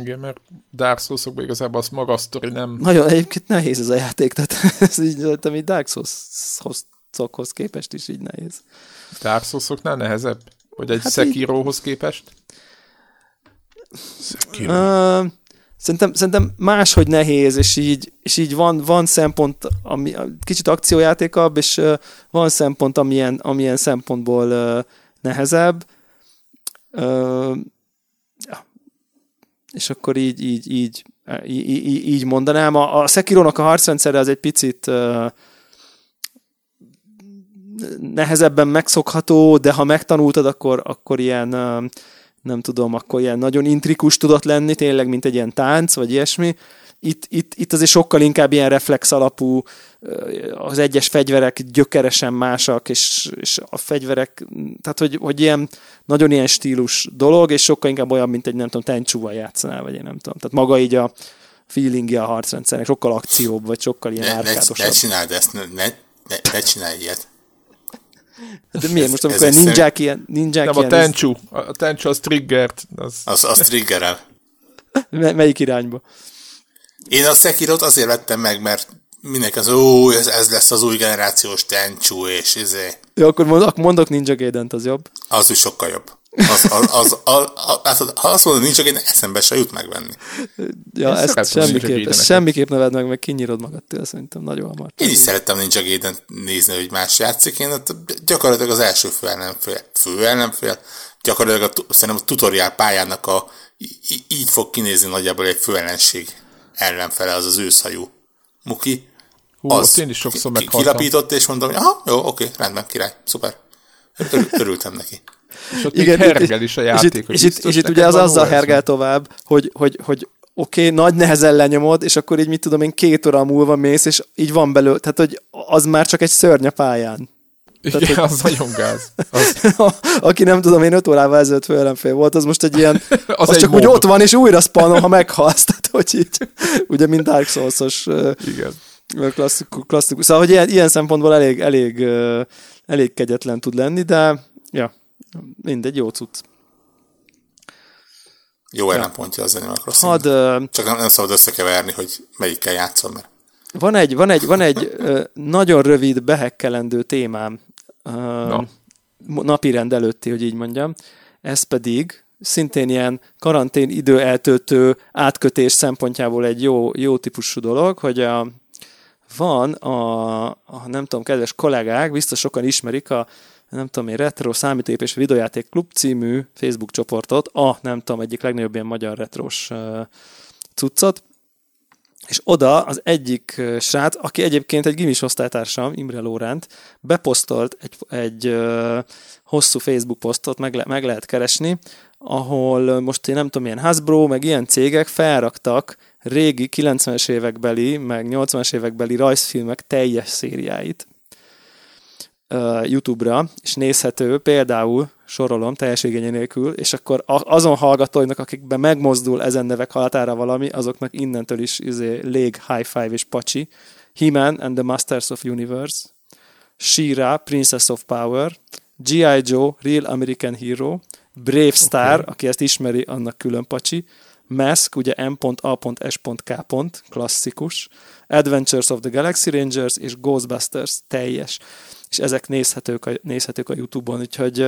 Igen, mert Dark Souls-okban igazából az maga a sztori nem... Nagyon egyébként nehéz ez a játék, tehát *laughs* ez így, ami Dark Souls-hoz képest is így nehéz. Dark Souls-oknál nehezebb? Vagy egy hát Sekirohoz így... képest? Sekiro. Uh, szerintem, szerintem máshogy nehéz, és így, és így van, van szempont, ami kicsit akciójátékabb, és uh, van szempont, amilyen, amilyen szempontból uh, nehezebb. Uh, ja. És akkor így, így, így, így, így, mondanám. A, a Sekironak a harcrendszere az egy picit uh, nehezebben megszokható, de ha megtanultad, akkor, akkor ilyen nem tudom, akkor ilyen nagyon intrikus tudott lenni, tényleg, mint egy ilyen tánc, vagy ilyesmi. Itt, itt, itt azért sokkal inkább ilyen reflex alapú, az egyes fegyverek gyökeresen másak, és, és a fegyverek, tehát hogy, hogy ilyen, nagyon ilyen stílus dolog, és sokkal inkább olyan, mint egy nem tudom, tencsúval játszanál, vagy én nem tudom. Tehát maga így a feelingje a harcrendszernek sokkal akcióbb, vagy sokkal ilyen ne, árkádosabb. Ne, ne csináld ezt, ne, ne, ne csinálj ilyet. De miért most, amikor ez ninják ilyen... Ninják nem, ilyen, a tencsú. A tencsú az triggert. Az, az, az triggerel. *laughs* Melyik irányba? Én a Sekirot azért vettem meg, mert mindenki az, ó, ez, ez lesz az új generációs tencsú, és izé. Jó, akkor mondok, mondok Ninja gaiden az jobb. Az is sokkal jobb. Az, az, az, az, az, az, ha azt mondod, nincs én eszembe se jut megvenni. Ja, ezt, ezt semmiképp, ezt semmiképp neved meg, meg kinyírod magadtól, szerintem nagyon hamar. Én is szerettem Ninja Gaiden nézni, hogy más játszik. Én gyakorlatilag az első fő ellenfél, fő ellenfél, gyakorlatilag a, szerintem a tutoriál pályának a, így fog kinézni nagyjából egy főellenség ellenfele, az az őszhajú Muki. Hú, az én is sokszor ki, kilapított, és mondom, hogy aha, jó, oké, rendben, király, szuper. Örültem neki. És ott Igen, hergel is a játék. És itt, és itt, és itt ugye az azzal hergel tovább, hogy, hogy, hogy oké, okay, nagy nehezen lenyomod, és akkor így mit tudom én, két óra múlva mész, és így van belőle, tehát hogy az már csak egy szörny a pályán. Tehát, Igen, hogy... az nagyon gáz. Az... *laughs* Aki nem tudom, én öt órával ezelőtt főellenfél volt, az most egy ilyen, *laughs* az, az egy csak mob. úgy ott van, és újra spanom, ha meghalsz. *laughs* Tehát, hogy így, ugye, mint Dark Souls-os Igen. klasszikus, klasszikus. Szóval, hogy ilyen, ilyen szempontból elég, elég, elég kegyetlen tud lenni, de ja, mindegy, jó cucc. Jó ellenpontja az Animal Crossing. Had, Csak nem, nem szabad összekeverni, hogy melyikkel játszom, mert... Van egy, van egy, van egy nagyon rövid behekkelendő témám uh, no. napi rend előtti, hogy így mondjam. Ez pedig szintén ilyen karantén idő eltöltő átkötés szempontjából egy jó, jó típusú dolog, hogy a, van a, a, nem tudom, kedves kollégák, biztos sokan ismerik a nem tudom én, Retro Számítógép és Videojáték Klub című Facebook csoportot, a nem tudom, egyik legnagyobb ilyen magyar retros cuccot, és oda az egyik srác, aki egyébként egy gimis osztálytársam, Imre Lóránt, beposztolt egy, egy hosszú Facebook posztot, meg, le, meg lehet keresni, ahol most én nem tudom, ilyen Hasbro, meg ilyen cégek felraktak régi 90-es évekbeli, meg 80-as évekbeli rajzfilmek teljes szériáit YouTube-ra, és nézhető például, sorolom teljes igénye nélkül, és akkor azon hallgatóinak, akikben megmozdul ezen nevek halatára valami, azoknak innentől is izé, lég, high five és pacsi. He-Man and the Masters of Universe, She-Ra, Princess of Power, G.I. Joe, Real American Hero, Brave Star, okay. aki ezt ismeri, annak külön pacsi, Mask, ugye M.A.S.K. klasszikus, Adventures of the Galaxy Rangers és Ghostbusters teljes és ezek nézhetők a, nézhetők a YouTube-on, úgyhogy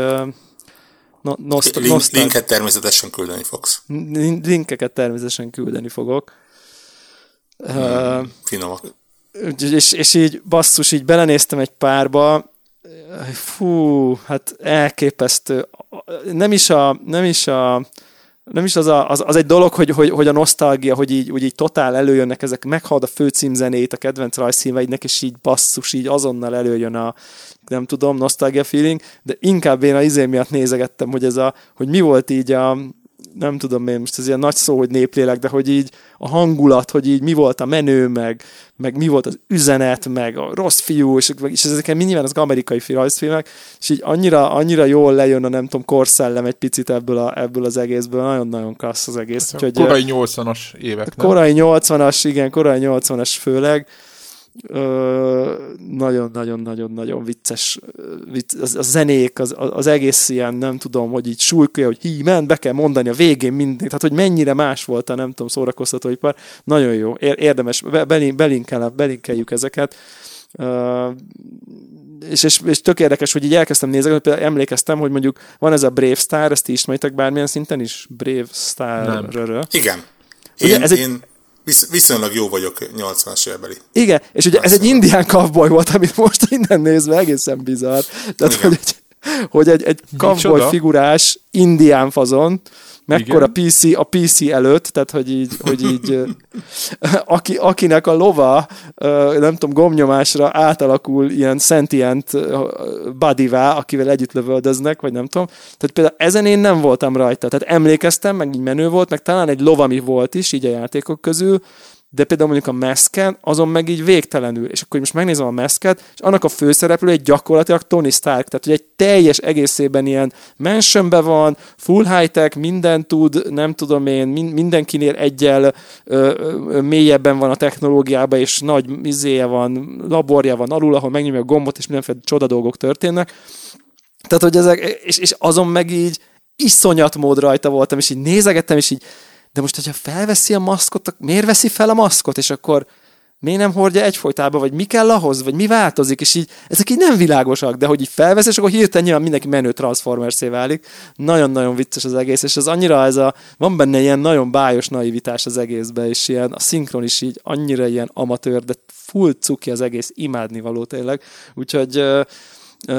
no, nost- Link, nostal- linket természetesen küldeni fogsz. Linkeket természetesen küldeni fogok. Hmm, uh, finomak. És, és így basszus, így belenéztem egy párba, fú, hát elképesztő. Nem is a, nem is a nem is az, a, az, az egy dolog, hogy, hogy, hogy a nosztalgia, hogy így, hogy így totál előjönnek ezek, meghallod a főcímzenét a kedvenc rajzszíneidnek, és így basszus, így azonnal előjön a, nem tudom, nostalgia feeling, de inkább én a izé miatt nézegettem, hogy ez a, hogy mi volt így a, nem tudom én, most ez ilyen nagy szó, hogy néplélek, de hogy így a hangulat, hogy így mi volt a menő, meg, meg mi volt az üzenet, meg a rossz fiú, és, és ezeken nyilván az amerikai rajzfilmek, és így annyira, annyira jól lejön a nem tudom, korszellem egy picit ebből, a, ebből az egészből, nagyon-nagyon klassz az egész. Hát, Úgyhogy, korai 80-as évek? Korai 80-as, igen, korai 80-as főleg, nagyon-nagyon-nagyon-nagyon vicces vicc, az, a zenék, az, az egész ilyen, nem tudom, hogy így súlykolja, hogy hí, ment, be kell mondani a végén mindent, tehát hogy mennyire más volt a, nem tudom, szórakoztatóipar. Nagyon jó, érdemes, belinkel, belinkeljük ezeket. Uh, és, és, és tök érdekes, hogy így elkezdtem nézni, hogy például emlékeztem, hogy mondjuk van ez a Brave Star, ezt ismeritek bármilyen szinten is? Brave Star. Igen. Ugye, én, ez egy, én Visz, viszonylag jó vagyok 80-as évbeli. Igen, és ugye ez egy indián cowboy volt, amit most innen nézve egészen bizarr. Tehát, hogy egy, hogy egy, egy cowboy figurás indián fazon, mekkora PC a PC előtt, tehát hogy így, hogy így *laughs* aki, akinek a lova, nem tudom, gomnyomásra átalakul ilyen sentient bodyvá, akivel együtt lövöldöznek, vagy nem tudom. Tehát például ezen én nem voltam rajta. Tehát emlékeztem, meg így menő volt, meg talán egy lovami volt is, így a játékok közül, de például mondjuk a meszken, azon meg így végtelenül. És akkor most megnézem a meszket, és annak a főszereplő egy gyakorlatilag Tony Stark, tehát hogy egy teljes egészében ilyen mansionbe van, full high-tech, minden tud, nem tudom én, mindenkinél egyel ö, ö, mélyebben van a technológiában, és nagy izéje van, laborja van alul, ahol megnyomja a gombot, és mindenféle csoda dolgok történnek. Tehát, hogy ezek, és, és azon meg így iszonyat mód rajta voltam, és így nézegettem, és így de most, hogyha felveszi a maszkot, miért veszi fel a maszkot, és akkor miért nem hordja egyfolytában, vagy mi kell ahhoz, vagy mi változik, és így, ezek így nem világosak, de hogy így felvesz, és akkor hirtelen nyilván mindenki menő transformers válik. Nagyon-nagyon vicces az egész, és az annyira ez a, van benne ilyen nagyon bájos naivitás az egészben, és ilyen, a szinkron is így annyira ilyen amatőr, de full cuki az egész, imádni való tényleg. Úgyhogy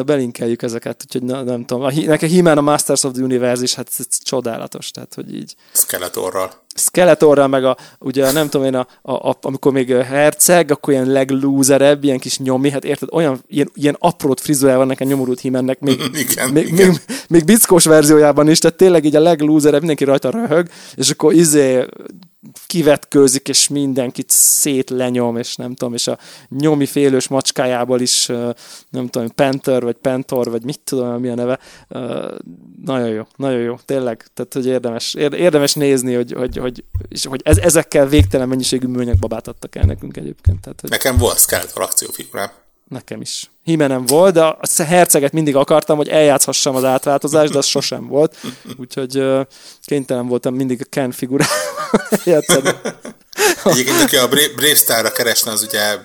belinkeljük ezeket, úgyhogy na, nem tudom. Nekem He-Man a Masters of the Universe is, hát ez, ez csodálatos, tehát hogy így. Skeletorral. Skeletorral, meg a, ugye nem tudom én, a, a, a, amikor még herceg, akkor ilyen leglúzerebb, ilyen kis nyomi, hát érted, olyan, ilyen, ilyen aprót frizurál van nekem nyomorult himennek, még, *laughs* igen, még, igen. még, még bickós verziójában is, tehát tényleg így a leglúzerebb, mindenki rajta röhög, és akkor izé kivetkőzik, és mindenkit szétlenyom, és nem tudom, és a nyomi félős macskájából is, nem tudom, Panther, vagy Pentor, vagy mit tudom, mi a neve. Nagyon jó, nagyon jó, tényleg. Tehát, hogy érdemes, érdemes nézni, hogy, hogy, hogy, és, hogy ez, ezekkel végtelen mennyiségű műanyagbabát adtak el nekünk egyébként. Tehát, hogy... Nekem volt Skeletor akciófigurám. Nekem is. Himenem volt, de a herceget mindig akartam, hogy eljátszhassam az átváltozást, de az sosem volt. Úgyhogy kénytelen voltam mindig a Ken figurával játszani. Egyébként, aki a Brave Star-ra keresne, az ugye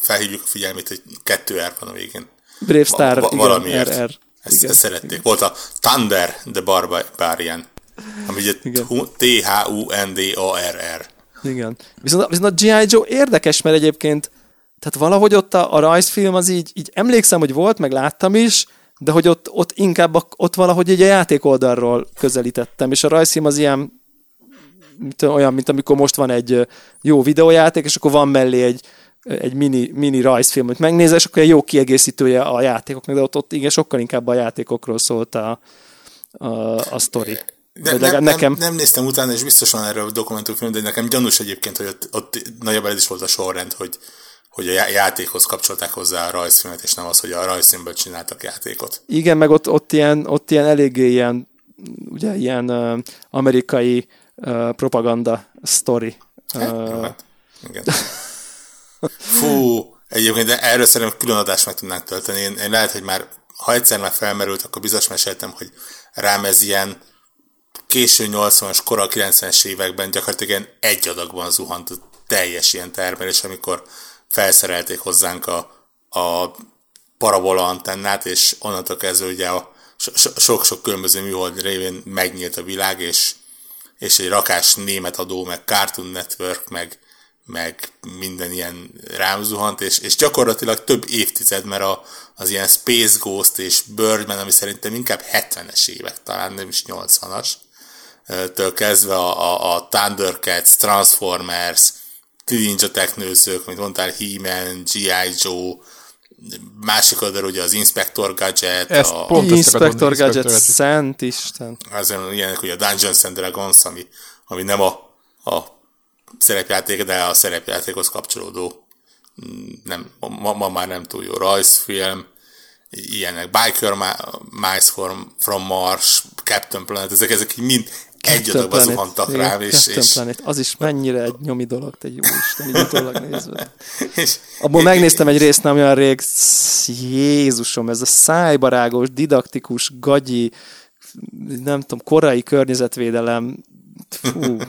felhívjuk a figyelmét, hogy kettő R van a végén. Brave Star, va- valamiért. igen, RR. Ezt, igen, ezt szerették. Igen. Volt a Thunder the Barbarian, ami ugye T-H-U-N-D-A-R-R. Igen. Viszont, viszont a G.I. Joe érdekes, mert egyébként tehát valahogy ott a, a rajzfilm az így, így emlékszem, hogy volt, meg láttam is, de hogy ott, ott inkább a, ott valahogy egy a játék oldalról közelítettem, és a rajzfilm az ilyen mint, olyan, mint amikor most van egy jó videójáték, és akkor van mellé egy, egy mini, mini rajzfilm, amit megnézel, és akkor egy jó kiegészítője a játékoknak, de ott, ott igen, sokkal inkább a játékokról szólt a, a, a sztori. De nem, nekem... nem, nem, néztem utána, és biztos van erről a dokumentumfilm, de nekem gyanús egyébként, hogy ott, ott nagyjából ez is volt a sorrend, hogy, hogy a játékhoz kapcsolták hozzá a rajzfilmet, és nem az, hogy a rajzfilmből csináltak játékot. Igen, meg ott, ott, ilyen, ott ilyen eléggé ilyen, ugye, ilyen uh, amerikai uh, propaganda story. Uh, hát, igen. *laughs* Fú, egyébként de erről szerintem külön adást meg tudnánk tölteni. Én, én lehet, hogy már ha egyszer már felmerült, akkor biztos meséltem, hogy rám ez ilyen késő 80-as, kora 90-es években gyakorlatilag ilyen egy adagban zuhant teljes ilyen termelés, amikor felszerelték hozzánk a, a parabola antennát, és onnantól kezdve ugye a sok-sok különböző műhold révén megnyílt a világ, és, és egy rakás német adó, meg Cartoon Network, meg, meg minden ilyen rám zuhant, és, és gyakorlatilag több évtized, mert a, az ilyen Space Ghost és Birdman, ami szerintem inkább 70-es évek, talán nem is 80-as, től kezdve a, a, a Thundercats, Transformers, Ninja Technőzők, mint mondtál, He-Man, G.I. Joe, másik oldal ugye az Inspector Gadget, Ezt a, pont Inspector Gadget, Gadget, Szent Isten. Azért ilyenek ugye a Dungeons and Dragons, ami, ami nem a, a szerepjáték, de a szerepjátékhoz kapcsolódó mm, nem, ma, ma már nem túl jó rajzfilm, ilyenek, Biker Mice from, from Mars, Captain Planet, ezek, ezek mind egy adagba zuhantak rám, és, és... Planet. Az is mennyire egy nyomi dolog, te jó Isten, így utólag nézve. *laughs* és, Abból megnéztem egy részt nem olyan rég, Jézusom, ez a szájbarágos, didaktikus, gagyi, nem tudom, korai környezetvédelem, fú. *laughs*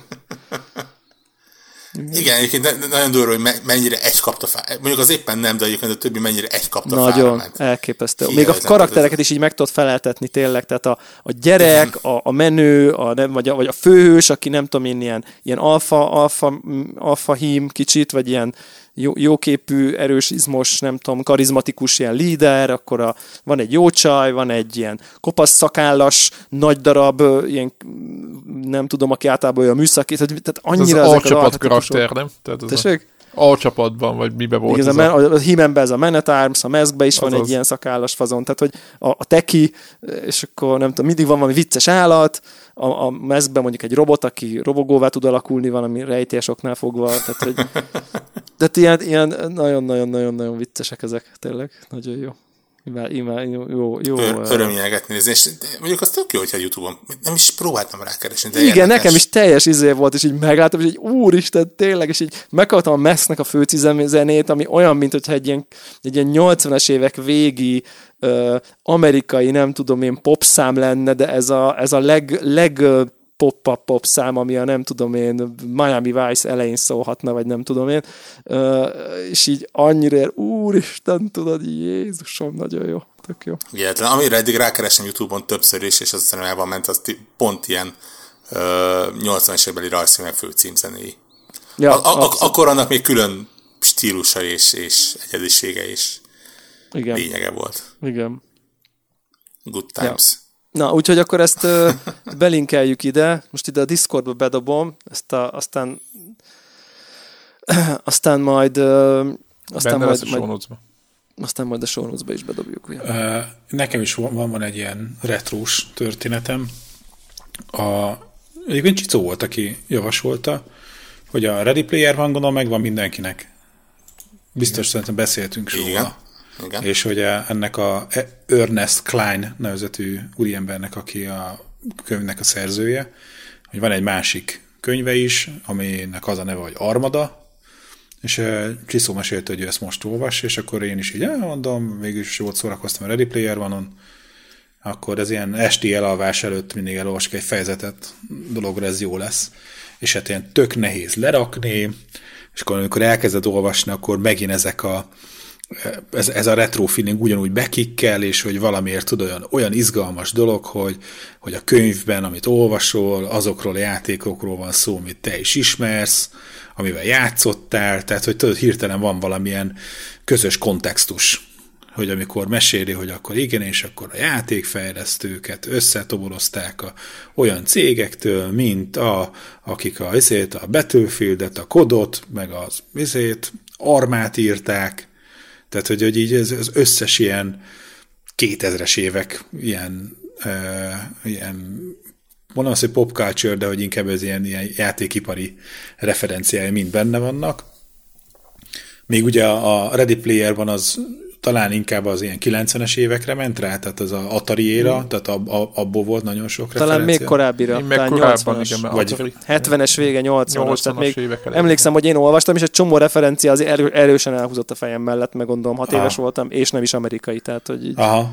Igen, egyébként nagyon durva, hogy mennyire egy kapta fel. Mondjuk az éppen nem, de egyébként a többi mennyire egy kapta Nagyon, fel, elképesztő. Még a karaktereket is így meg tudod feleltetni tényleg, tehát a, a gyerek, a, a menő, a, nem, vagy, a, vagy a főhős, aki nem tudom én, ilyen, ilyen alfa, alfa, alfa hím kicsit, vagy ilyen jó, jóképű, erős, izmos, nem tudom, karizmatikus ilyen líder, akkor a, van egy jó csaj, van egy ilyen kopasz szakállas, nagy darab, ilyen nem tudom, aki általában olyan műszaki, tehát, tehát annyira ez az ezek karakter, nem? Tehát az Tessék? A csapatban, vagy mibe volt Igen, ez a, a, a He-Manben ez a Man at Arms, a Maskbe is az van egy ilyen szakállas fazon, tehát hogy a, a teki, és akkor nem tudom, mindig van valami vicces állat, a, a Maskben mondjuk egy robot, aki robogóvá tud alakulni valami rejtésoknál fogva, tehát hogy *laughs* de ilyen, ilyen nagyon-nagyon-nagyon-nagyon viccesek ezek, tényleg, nagyon jó. Imá, imá, jó, jó. Ilyeneket nézni, és mondjuk az tök jó, hogyha Youtube-on, nem is próbáltam rákeresni, de Igen, érdekes. nekem is teljes izé volt, és így megláttam, és így úristen, tényleg, és így meghallottam a Mesznek a főcizenét, ami olyan, mint hogyha egy ilyen, egy ilyen 80-as évek végi ö, amerikai, nem tudom én, popszám lenne, de ez a, ez a leg, leg pop-up pop szám, ami a nem tudom én, Miami Vice elején szólhatna, vagy nem tudom én, és így annyira úristen, tudod, Jézusom, nagyon jó, tök jó. Igen, amire eddig rákeresem Youtube-on többször is, és az szerintem el van ment, az pont ilyen 80-es évbeli rajzfilmek főcímzenéi. Ja, a, a, akkor annak még külön stílusa és, és egyedisége és Igen. lényege volt. Igen. Good times. Ja. Na, úgyhogy akkor ezt uh, belinkeljük ide, most ide a Discordba bedobom, ezt a, aztán aztán majd uh, aztán Benne majd, majd aztán majd a show is bedobjuk. Uh, nekem is van, van, van egy ilyen retrós történetem. A, egyébként Csicó volt, aki javasolta, hogy a Ready Player van, gondolom megvan mindenkinek. Biztos szerintem beszéltünk róla. Igen. És hogy ennek a Ernest Klein nevezetű úriembernek, aki a könyvnek a szerzője, hogy van egy másik könyve is, aminek az a neve, hogy Armada, és Csiszó mesélte, hogy ő ezt most olvas, és akkor én is így elmondom, mégis jót szórakoztam a Ready Player vanon, akkor ez ilyen esti elalvás előtt mindig elolvasok egy fejezetet, dologra ez jó lesz. És hát ilyen tök nehéz lerakni, és akkor amikor elkezded olvasni, akkor megint ezek a ez, ez a retro feeling ugyanúgy bekikkel, és hogy valamiért tud olyan, olyan izgalmas dolog, hogy, hogy a könyvben, amit olvasol, azokról a játékokról van szó, amit te is ismersz, amivel játszottál, tehát hogy tudod, hirtelen van valamilyen közös kontextus, hogy amikor meséli, hogy akkor igen, és akkor a játékfejlesztőket összetoborozták a, olyan cégektől, mint a, akik a, azért, a Battlefieldet, a kodot, meg az azért, armát írták, tehát, hogy, hogy így ez, az összes ilyen 2000-es évek ilyen, e, ilyen mondom azt, hogy pop culture, de hogy inkább ez ilyen, ilyen játékipari referenciái mind benne vannak. Még ugye a Ready Player van az talán inkább az ilyen 90-es évekre ment rá, tehát az a Atari éra, mm. tehát ab, ab, abból volt nagyon sok Talán referencia. még korábbira, Én talán 80-as, vagy 70-es vége, 80-as, tehát még emlékszem, hogy én olvastam, és egy csomó referencia az erő, erősen elhúzott a fejem mellett, meg gondolom, hat éves voltam, és nem is amerikai, tehát hogy így. Aha.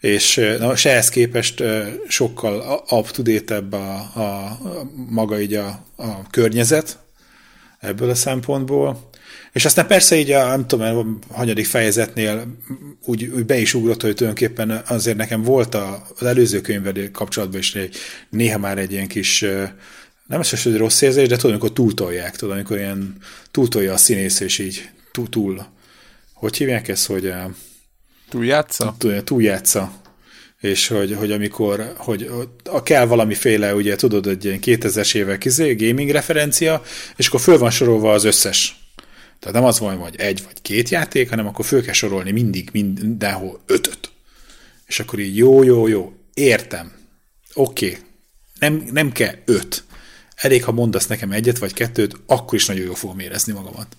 És na, se ehhez képest sokkal up-to-date a, a, a maga így a, a környezet ebből a szempontból. És aztán persze így a, nem tudom, a hanyadik fejezetnél úgy, úgy be is ugrott, hogy tulajdonképpen azért nekem volt a, az előző könyvvel kapcsolatban is egy, néha már egy ilyen kis nem az, hogy rossz érzés, de tudom, amikor túltolják, tudom, amikor ilyen túltolja a színész, és így túl, túl hogy hívják ezt, hogy túljátsza? Túl, túljátsza és hogy, hogy amikor hogy, hogy kell valamiféle, ugye tudod, egy ilyen 2000-es évek izé, gaming referencia, és akkor föl van sorolva az összes. Tehát nem az van, hogy egy vagy két játék, hanem akkor föl kell sorolni mindig, mindenhol ötöt. És akkor így jó, jó, jó, értem. Oké, okay. nem, nem kell öt. Elég, ha mondasz nekem egyet vagy kettőt, akkor is nagyon jól fogom érezni magamat.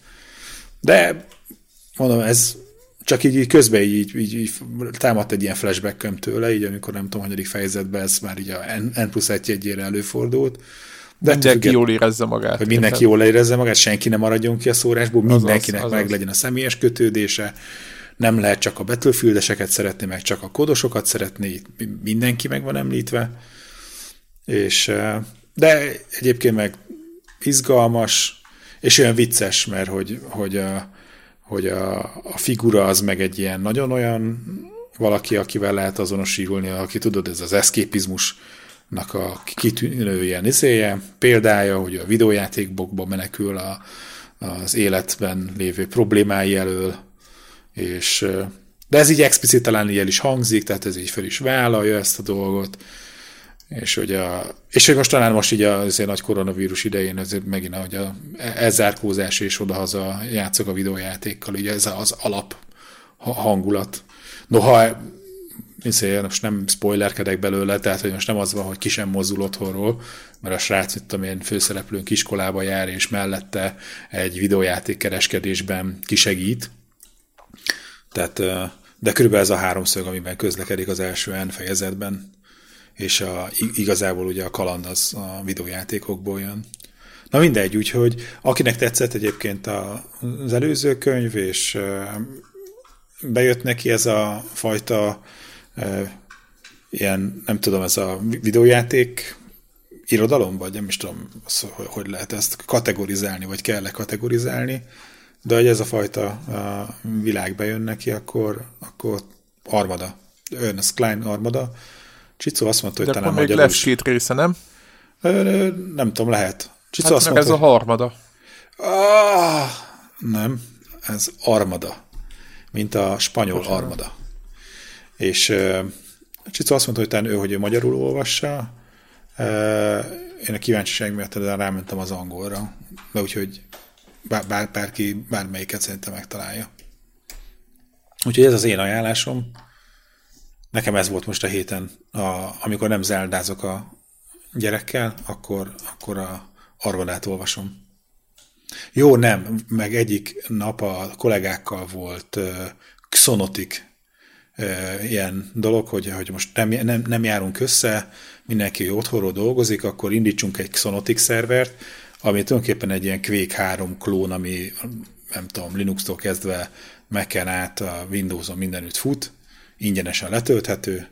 De mondom, ez csak így, így közben így, így, így támadt egy ilyen flashback tőle, így amikor nem tudom, hanyadik fejezetben ez már így a N, plusz egy jegyére előfordult. De mindenki függet, jól érezze magát. Hogy mindenki jól érezze magát, senki nem maradjon ki a szórásból, mindenkinek az, az, meg legyen a személyes kötődése, nem lehet csak a Battlefieldeseket szeretni, meg csak a kódosokat szeretni, mindenki meg van említve. És, de egyébként meg izgalmas, és olyan vicces, mert hogy, hogy a, hogy a, a figura az meg egy ilyen nagyon olyan valaki, akivel lehet azonosítani, aki tudod, ez az eszképizmusnak a kitűnő ilyen izéje, példája, hogy a videójátékbokba menekül a, az életben lévő problémái elől, és de ez így explicit talán így el is hangzik, tehát ez így fel is vállalja ezt a dolgot, és hogy, a, és hogy most talán most így az nagy koronavírus idején ez megint hogy a elzárkózás és odahaza játszok a videójátékkal, ugye ez az alap hangulat. Noha én most nem spoilerkedek belőle, tehát hogy most nem az van, hogy ki sem mozdul otthonról, mert a srác, mint amilyen főszereplőnk iskolába jár, és mellette egy videójáték kereskedésben kisegít. Tehát, de körülbelül ez a háromszög, amiben közlekedik az első N fejezetben és a, igazából ugye a kaland az a videójátékokból jön. Na mindegy, úgyhogy akinek tetszett egyébként az előző könyv, és bejött neki ez a fajta ilyen, nem tudom, ez a videójáték irodalom, vagy nem is tudom, hogy lehet ezt kategorizálni, vagy kell-e kategorizálni, de hogy ez a fajta világ bejön neki, akkor, akkor armada, Ernest Klein armada, Csicó azt mondta, hogy De talán még lesz két része, nem? Nem tudom, lehet. Csicó hát azt mondta, ez a harmada. Ah, nem, ez armada. Mint a spanyol Bocsánat. armada. És Csicó azt mondta, hogy ő, hogy ő magyarul olvassa. Én a kíváncsiság miatt rámentem az angolra. De úgyhogy bár, bár, bárki bármelyiket szerintem megtalálja. Úgyhogy ez az én ajánlásom. Nekem ez volt most a héten, a, amikor nem zeldázok a gyerekkel, akkor, akkor a arvadát olvasom. Jó, nem, meg egyik nap a kollégákkal volt uh, Xonotik ilyen dolog, hogy, hogy most nem, nem, nem járunk össze, mindenki otthonról dolgozik, akkor indítsunk egy Xonotik szervert, ami tulajdonképpen egy ilyen Quake 3 klón, ami nem tudom, Linux-tól kezdve Mac-en át a Windows-on mindenütt fut, ingyenesen letölthető,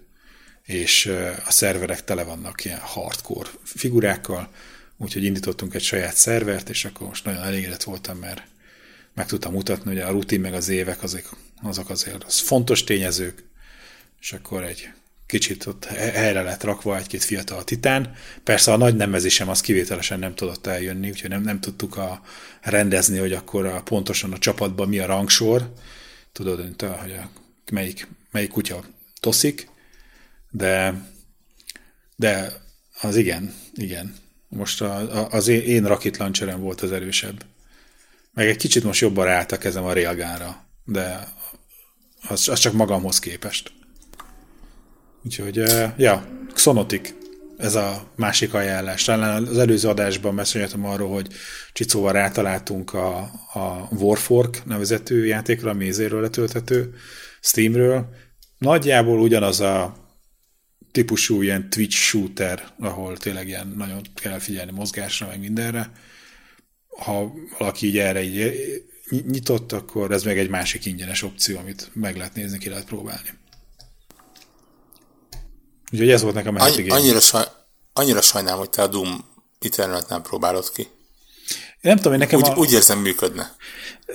és a szerverek tele vannak ilyen hardcore figurákkal, úgyhogy indítottunk egy saját szervert, és akkor most nagyon elégedett voltam, mert meg tudtam mutatni, hogy a rutin meg az évek azok, azok azért az fontos tényezők, és akkor egy kicsit ott helyre lett rakva egy-két fiatal titán. Persze a nagy nemezésem az kivételesen nem tudott eljönni, úgyhogy nem, nem tudtuk a, rendezni, hogy akkor a, pontosan a csapatban mi a rangsor. Tudod, hogy a, melyik melyik kutya toszik, de, de az igen, igen. Most a, a, az én, én rakit launcherem volt az erősebb. Meg egy kicsit most jobban ráállt a kezem a Railgunra, de az, az csak magamhoz képest. Úgyhogy, ja, Xonotic, ez a másik ajánlás. Talán az előző adásban beszéltem arról, hogy Csicóval rátaláltunk a, a Warfork nevezetű játékra, ami ezéről letölthető Steamről, nagyjából ugyanaz a típusú ilyen Twitch shooter, ahol tényleg ilyen nagyon kell figyelni mozgásra, meg mindenre. Ha valaki így erre így nyitott, akkor ez meg egy másik ingyenes opció, amit meg lehet nézni, ki lehet próbálni. Úgyhogy ez volt nekem a heti annyira, saj, annyira sajnálom, hogy te a Doom Eternal nem próbálod ki. Nem tudom, én nekem úgy, a... úgy érzem, működne.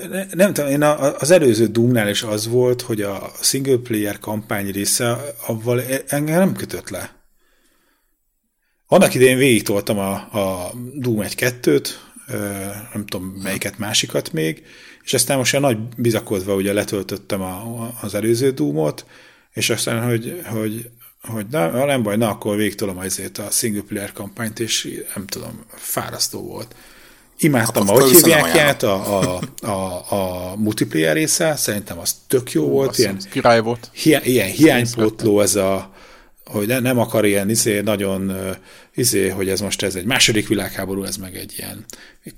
Ne, nem tudom, én a, az előző Doomnál is az volt, hogy a single player kampány része, avval engem nem kötött le. Annak idején végig toltam a, a Doom 1-2-t, nem tudom melyiket másikat még, és aztán most olyan nagy bizakodva ugye letöltöttem a, az előző Doomot, és aztán, hogy, hogy hogy na, nem baj, na akkor végtolom azért a single player kampányt, és nem tudom, fárasztó volt. Imádtam, Akkor ahogy hívják a, a, a, a multiplayer része, szerintem az tök jó volt. Ilyen, király volt. Hi, ilyen hiánypótló ez a, hogy ne, nem akar ilyen izé, nagyon, izé, hogy ez most ez egy második világháború, ez meg egy ilyen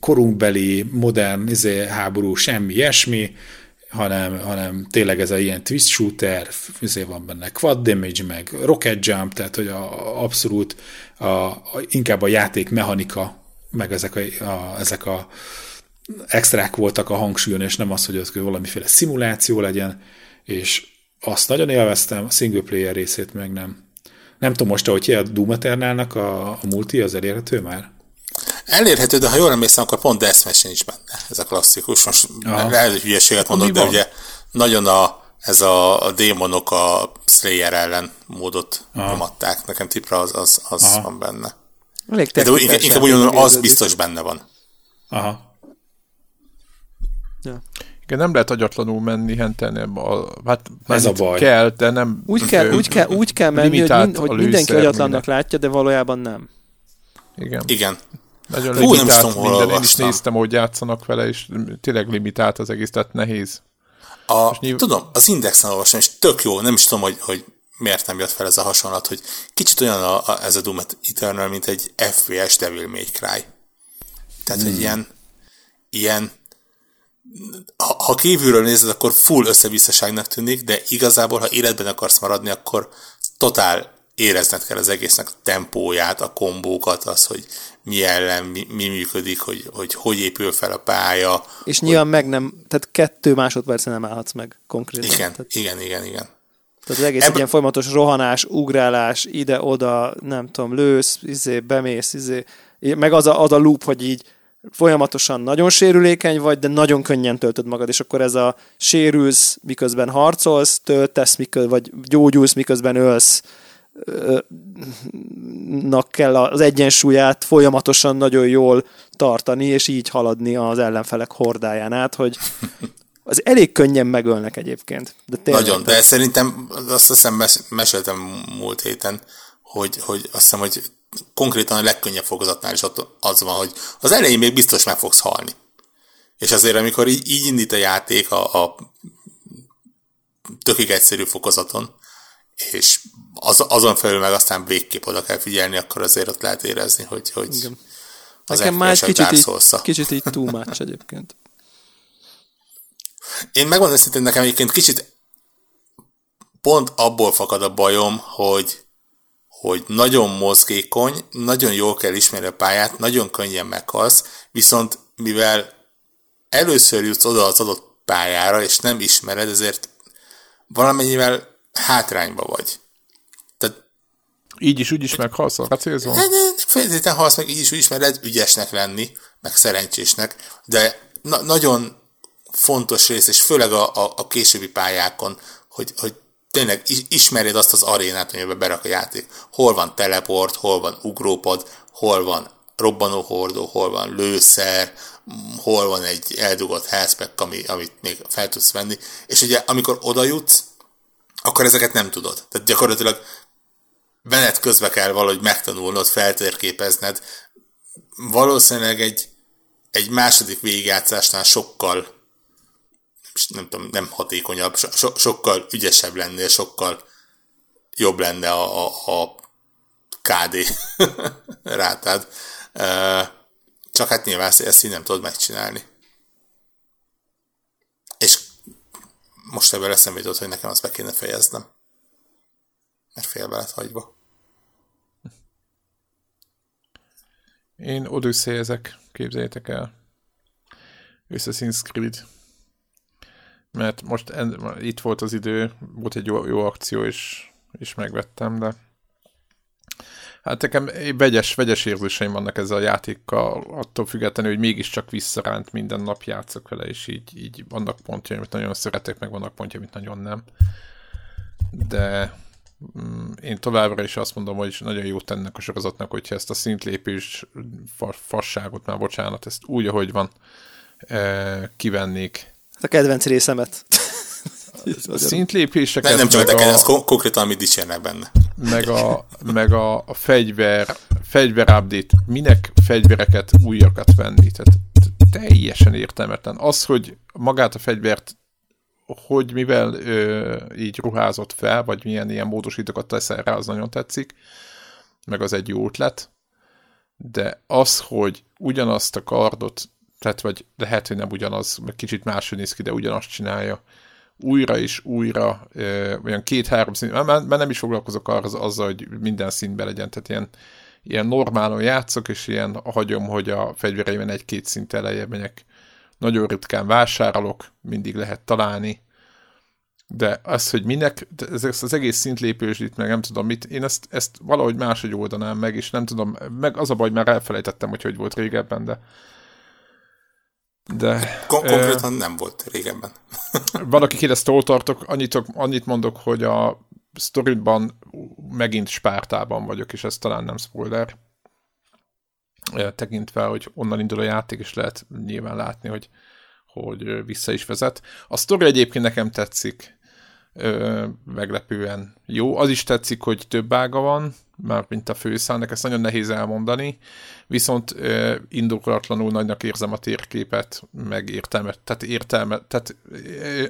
korunkbeli, modern izé, háború, semmi ilyesmi, hanem, hanem tényleg ez a ilyen twist shooter, izé van benne quad damage, meg rocket jump, tehát hogy a, abszolút a, a, inkább a játék mechanika meg ezek a, a, ezek a extrák voltak a hangsúlyon, és nem az, hogy ez valamiféle szimuláció legyen, és azt nagyon élveztem, a single player részét meg nem. Nem tudom most, ahogy a Doom Eternalnak a, a multi, az elérhető már? Elérhető, de ha jól emlékszem, akkor pont Deathmatch is benne. Ez a klasszikus. Most lehet, hogy hülyeséget mondok, de ugye nagyon a, ez a, a démonok a Slayer ellen módot nyomatták. Nekem tipra az, az, az van benne. Elég De inkább, inkább úgy mondom, az biztos benne van. Aha. Ja. Igen, nem lehet agyatlanul menni hentelni, a, hát ez a baj. kell, de nem... Úgy kell, úgy kell, úgy kell menni, hogy, mind, hogy mindenki agyatlannak minden. látja, de valójában nem. Igen. Igen. Nagyon Hú, limitált nem tudom, minden. Én is néztem, hogy játszanak vele, és tényleg limitált az egész, tehát nehéz. A, nyilv... Tudom, az Indexen olvastam, és tök jó, nem is tudom, hogy, hogy miért nem jött fel ez a hasonlat, hogy kicsit olyan a, a, ez a Doom Eternal, mint egy FPS Devil May Cry. Tehát, hmm. hogy ilyen, ilyen ha, ha kívülről nézed, akkor full összevisszaságnak tűnik, de igazából, ha életben akarsz maradni, akkor totál érezned kell az egésznek a tempóját, a kombókat, az, hogy mi ellen, mi, mi működik, hogy, hogy hogy épül fel a pálya. És hogy... nyilván meg nem, tehát kettő másodpercen nem állhatsz meg konkrétan. Igen, tehát... igen, igen, igen. Tehát az egész Ebbe... ilyen folyamatos rohanás, ugrálás, ide-oda, nem tudom, lősz, izé, bemész, izé, meg az a, az a loop, hogy így folyamatosan nagyon sérülékeny vagy, de nagyon könnyen töltöd magad, és akkor ez a sérülsz, miközben harcolsz, töltesz, miközben, vagy gyógyulsz, miközben ölsz, nak kell az egyensúlyát folyamatosan nagyon jól tartani, és így haladni az ellenfelek hordáján át, hogy az elég könnyen megölnek egyébként. De tényleg, Nagyon, de szerintem azt hiszem mes- meséltem múlt héten, hogy, hogy azt hiszem, hogy konkrétan a legkönnyebb fokozatnál is az van, hogy az elején még biztos meg fogsz halni. És azért, amikor így, így indít a játék a, a tökig egyszerű fokozaton, és az, azon felül meg aztán végképp oda kell figyelni, akkor azért ott lehet érezni, hogy, hogy Igen. az Nekem már kicsit így, kicsit így too much egyébként. Én megmondom őszintén, nekem egyébként kicsit pont abból fakad a bajom, hogy, hogy nagyon mozgékony, nagyon jól kell ismerni a pályát, nagyon könnyen meghalsz, viszont mivel először jutsz oda az adott pályára, és nem ismered, ezért valamennyivel hátrányba vagy. Tehát, így is úgy is meghalsz a célzón? Feltétlenül halsz meg, így is úgy ismered ügyesnek lenni, meg szerencsésnek, de na- nagyon fontos rész, és főleg a, a, a későbbi pályákon, hogy, hogy tényleg ismerjed azt az arénát, amiben berak a játék. Hol van teleport, hol van ugrópad, hol van robbanó hordó, hol van lőszer, hol van egy eldugott healthpack, ami, amit még fel tudsz venni. És ugye amikor oda jutsz, akkor ezeket nem tudod. Tehát gyakorlatilag venet közbe kell valahogy megtanulnod, feltérképezned. Valószínűleg egy, egy második végigjátszásnál sokkal nem tudom, nem hatékonyabb, so, sokkal ügyesebb lennél, sokkal jobb lenne a, a, a KD *laughs* rátád. Csak hát nyilván ezt így nem tudod megcsinálni. És most ebből eszembe jutott, hogy nekem azt be kéne fejeznem. Mert félbe lett hagyva. Én odüsszéjezek, képzeljétek el. Assassin's Creed mert most en, itt volt az idő, volt egy jó, jó akció, és, és megvettem, de hát nekem vegyes, vegyes érzéseim vannak ezzel a játékkal, attól függetlenül, hogy mégiscsak visszaránt, minden nap játszok vele, és így, így vannak pontjai, amit nagyon szeretek, meg vannak pontjai, amit nagyon nem. De mm, én továbbra is azt mondom, hogy nagyon jót tennek a sorozatnak, hogyha ezt a szintlépés fasságot, már bocsánat, ezt úgy, ahogy van, eh, kivennék, a kedvenc részemet. *laughs* a szintlépéseket... Nem, nem csak neked, az konkrétan, amit dicsérnek benne. meg a, meg a, a fegyver, fegyver update. Minek fegyvereket újakat venni? Tehát teljesen értelmetlen. Az, hogy magát a fegyvert hogy mivel ö, így ruházott fel, vagy milyen ilyen módosítókat teszel rá, az nagyon tetszik, meg az egy jó ötlet, de az, hogy ugyanazt a kardot, tehát vagy lehet, hogy nem ugyanaz, meg kicsit máshogy néz ki, de ugyanazt csinálja, újra és újra, ö, olyan két-három szín, mert, mert nem is foglalkozok arra, azzal, hogy minden színben legyen, tehát ilyen, ilyen normálon játszok, és ilyen hagyom, hogy a fegyvereimen egy-két szint elejjebb menjek. Nagyon ritkán vásárolok, mindig lehet találni, de az, hogy minek, ez az egész szintlépősít, meg nem tudom mit, én ezt, ezt valahogy máshogy oldanám meg, és nem tudom, meg az a baj, már elfelejtettem, hogy hogy volt régebben, de de... Kon- konkrétan uh, nem volt régebben. *laughs* valaki kérdezte, hol tartok, annyit, annyit mondok, hogy a sztoridban megint Spártában vagyok, és ez talán nem spoiler. Tekintve, hogy onnan indul a játék, és lehet nyilván látni, hogy, hogy vissza is vezet. A sztori egyébként nekem tetszik ö, meglepően jó. Az is tetszik, hogy több ága van, már mint a főszállnak, ezt nagyon nehéz elmondani, viszont ö, indokolatlanul nagynak érzem a térképet, meg értelmet, tehát értelme, tehát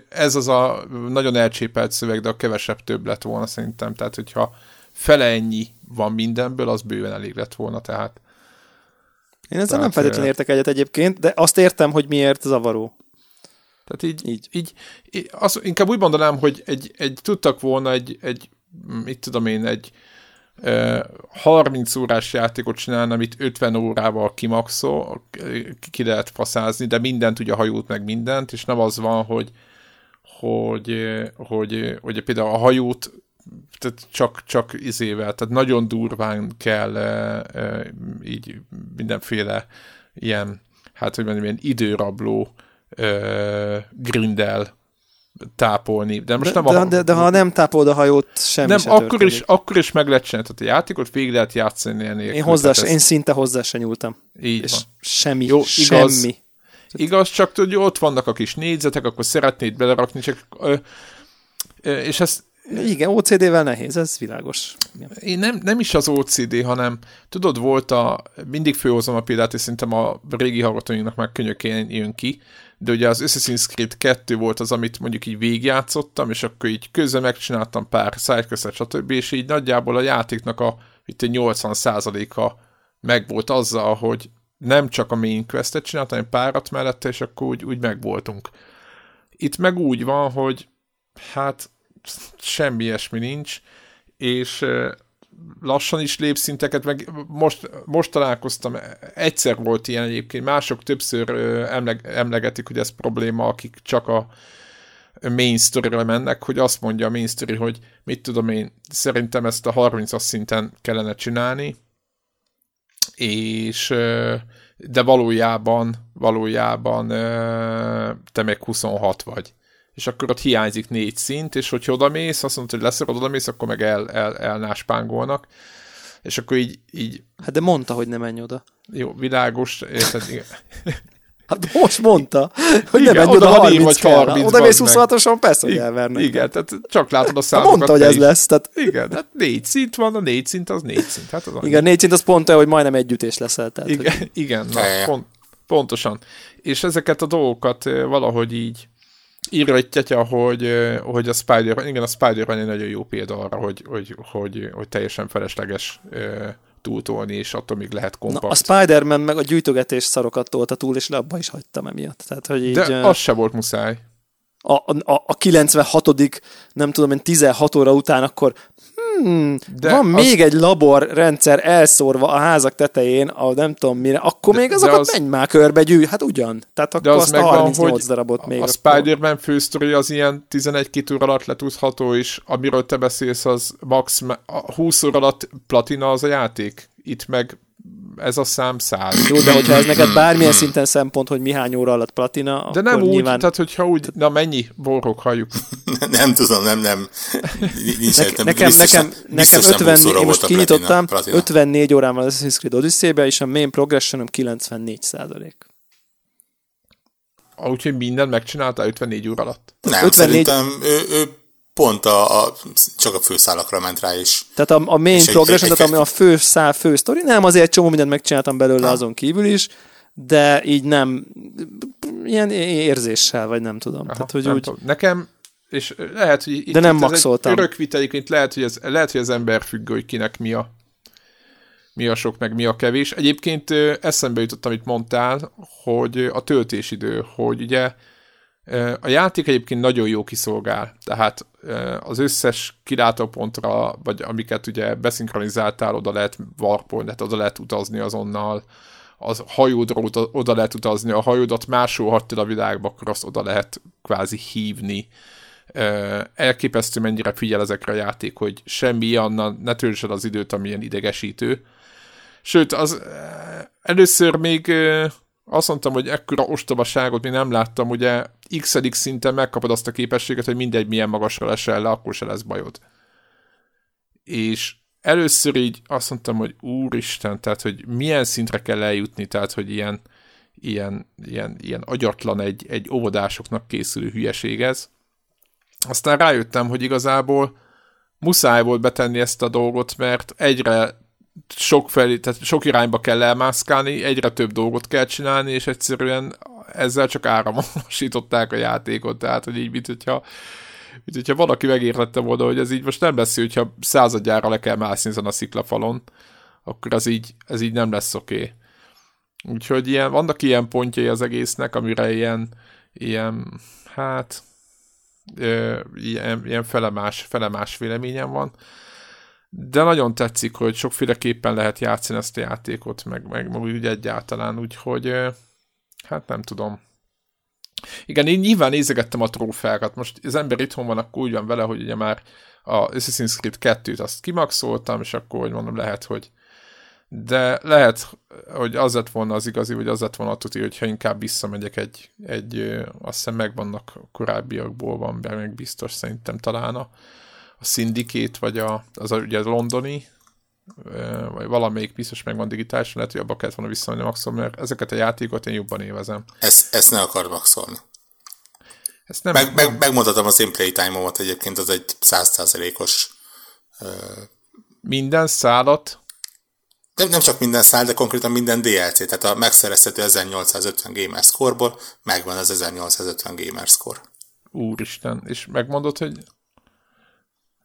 ez az a nagyon elcsépelt szöveg, de a kevesebb több lett volna szerintem, tehát hogyha fele ennyi van mindenből, az bőven elég lett volna, tehát én ezzel tehát, nem feltétlenül értek egyet egyébként, de azt értem, hogy miért zavaró. Tehát így, így, így, így azt, inkább úgy mondanám, hogy egy, egy, tudtak volna egy, egy mit tudom én, egy 30 órás játékot csinálni, amit 50 órával kimaxol, ki lehet faszázni, de mindent, ugye hajót meg mindent, és nem az van, hogy hogy, hogy, hogy például a hajót tehát csak, csak izével, tehát nagyon durván kell e, e, így mindenféle ilyen, hát hogy mondjam, ilyen időrabló grindel tápolni. De, most de, nem de, a, de, de, ha nem tápolod a hajót, semmi Nem, akkor is, akkor is meg lehet csinálni. Tehát a játékot végig lehet játszani ennél. Én, hozzá se, én szinte hozzá se nyúltam. Így és van. semmi, Jó, igaz, semmi. Igaz, csak tudod, ott vannak a kis négyzetek, akkor szeretnéd belerakni, csak ö, ö, és ezt igen, OCD-vel nehéz, ez világos. Igen. Én nem, nem is az OCD, hanem tudod, volt a, mindig főhozom a példát, és szerintem a régi hallgatóinknak már könyökén jön ki, de ugye az Assassin's Creed 2 volt az, amit mondjuk így végigjátszottam, és akkor így közben megcsináltam pár sidequestet, stb. És így nagyjából a játéknak a itt 80%-a meg volt azzal, hogy nem csak a main questet csináltam, hanem párat mellette, és akkor úgy, úgy megvoltunk. Itt meg úgy van, hogy hát semmi ilyesmi nincs, és lassan is lépszinteket, meg most, most találkoztam, egyszer volt ilyen egyébként, mások többször emleg, emlegetik, hogy ez probléma, akik csak a main story mennek, hogy azt mondja a main story, hogy mit tudom én, szerintem ezt a 30-as szinten kellene csinálni, és de valójában, valójában te meg 26 vagy és akkor ott hiányzik négy szint, és hogyha odamész, azt mondod, hogy leszorod, odamész, akkor meg el, el, elnáspángolnak. És akkor így, így... Hát de mondta, hogy nem menj oda. Jó, világos, érted? Igen. *laughs* Hát most mondta, hogy igen, nem menj oda 30 vagy 30 Oda mész 26-osan, persze, hogy elvernek. Igen, tehát csak látod a számokat. Hát mondta, hogy ez lesz. Tehát... Igen, hát négy szint van, a négy szint az négy szint. Hát az igen, négy szint az pont olyan, hogy majdnem egy ütés leszel. Tehát, igen, hogy... igen na, pont, pontosan. És ezeket a dolgokat valahogy így írja egy tetya, hogy, hogy a Spider, igen, a Spider-Man egy nagyon jó példa arra, hogy, hogy, hogy, hogy teljesen felesleges túltolni, és attól még lehet kompakt. Na, a Spider-Man meg a gyűjtögetés szarokat tolta túl, és le abba is hagytam emiatt. Tehát, hogy így, De az se volt muszáj. A, a, a 96 nem tudom én, 16 óra után akkor hmm, de van az... még egy laborrendszer elszórva a házak tetején, a nem tudom mire, akkor de, még azokat az... menj már körbe gyűj, hát ugyan. Tehát akkor de az azt a 38 van, darabot még. A Spider-Man fősztori az ilyen 11 óra alatt letudható, és amiről te beszélsz, az max 20 óra alatt platina az a játék. Itt meg ez a szám száz. Jó, de hogyha ez neked bármilyen szinten szempont, hogy mi hány óra alatt platina, De nem úgy, nyilván... tehát hogyha úgy, na mennyi borok halljuk. *laughs* nem tudom, nem, nem. Nincs ne, nekem, biztos, nekem, nekem 50, én most kinyitottam, platina. 54 órám van az Assassin's Creed odyssey és a main progressionom 94 százalék. Úgyhogy minden megcsinálta 54 óra alatt? Nem, 54... szerintem ő, ő pont a, a, csak a főszálakra ment rá is. Tehát a, a main progression, egy, tehát egy, a fő szál, fő sztori, nem, azért csomó mindent megcsináltam belőle ha. azon kívül is, de így nem, ilyen érzéssel, vagy nem tudom. Aha, Tehát, hogy nem úgy... tudom. Nekem, és lehet, hogy itt, de nem itt maxoltam. örök vitelik, lehet, hogy ez, lehet, hogy az ember függő, hogy kinek mi a, mi a sok, meg mi a kevés. Egyébként eszembe jutott, amit mondtál, hogy a töltésidő, hogy ugye a játék egyébként nagyon jó kiszolgál, tehát az összes kilátópontra, vagy amiket ugye beszinkronizáltál, oda lehet warpolni, tehát oda lehet utazni azonnal, az hajódra oda, lehet utazni, a hajódat máshol a világba, akkor azt oda lehet kvázi hívni. Elképesztő mennyire figyel ezekre a játék, hogy semmi annal ne töltsed az időt, amilyen idegesítő. Sőt, az először még azt mondtam, hogy ekkora ostobaságot még nem láttam, ugye x szinten megkapod azt a képességet, hogy mindegy milyen magasra lesel le, akkor se lesz bajod. És először így azt mondtam, hogy úristen, tehát, hogy milyen szintre kell eljutni, tehát, hogy ilyen, ilyen, ilyen, ilyen agyatlan egy, egy óvodásoknak készülő hülyeség ez. Aztán rájöttem, hogy igazából muszáj volt betenni ezt a dolgot, mert egyre sok felé, tehát sok irányba kell elmászkálni, egyre több dolgot kell csinálni, és egyszerűen ezzel csak áramosították a játékot, tehát hogy így, mint hogyha, mint hogyha valaki megértette volna, hogy ez így most nem lesz, hogyha századjára le kell mászni ezen a sziklafalon, akkor ez így, ez így nem lesz oké. Okay. Úgyhogy ilyen, vannak ilyen pontjai az egésznek, amire ilyen, ilyen hát, ilyen, ilyen felemás, felemás véleményem van de nagyon tetszik, hogy sokféleképpen lehet játszani ezt a játékot, meg, meg, úgy egyáltalán, úgyhogy hát nem tudom. Igen, én nyilván nézegettem a trófeákat. Most az ember itthon van, akkor úgy van vele, hogy ugye már a Assassin's Creed 2-t azt kimaxoltam, és akkor, hogy mondom, lehet, hogy de lehet, hogy az lett volna az igazi, vagy az lett volna a tuti, hogyha inkább visszamegyek egy, egy azt hiszem megvannak korábbiakból van, de meg biztos szerintem talán a, a Syndicate, vagy a, az a, ugye a londoni, vagy valamelyik biztos megvan digitálisan, lehet, hogy abba kellett volna visszamenni maxolni, mert ezeket a játékot én jobban évezem. Ezt, ezt ne akar maxolni. Ezt nem, meg, meg, megmondhatom az én playtime-omat egyébként, az egy százszázalékos uh... minden szállat nem, nem csak minden szál, de konkrétan minden DLC, tehát a megszerezhető 1850 gamer score-ból megvan az 1850 gamer score. Úristen, és megmondod, hogy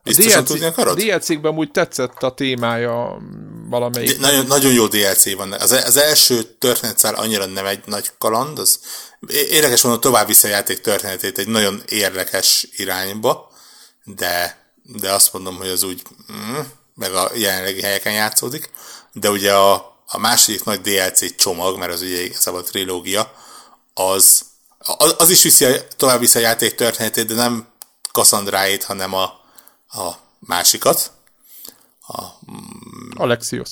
Biztosan DLC, tudni akarod? DLC-kben úgy tetszett a témája valamelyik. De nagyon, nagyon jó DLC van. Az, az első történetszál annyira nem egy nagy kaland, az érdekes volna tovább vissza a játék történetét egy nagyon érdekes irányba, de, de azt mondom, hogy az úgy mm, meg a jelenlegi helyeken játszódik, de ugye a, a második nagy DLC csomag, mert az ugye igazából a trilógia, az, az, az is viszi, tovább viszi a játék történetét, de nem Cassandráét, hanem a, a másikat. A, Alexios.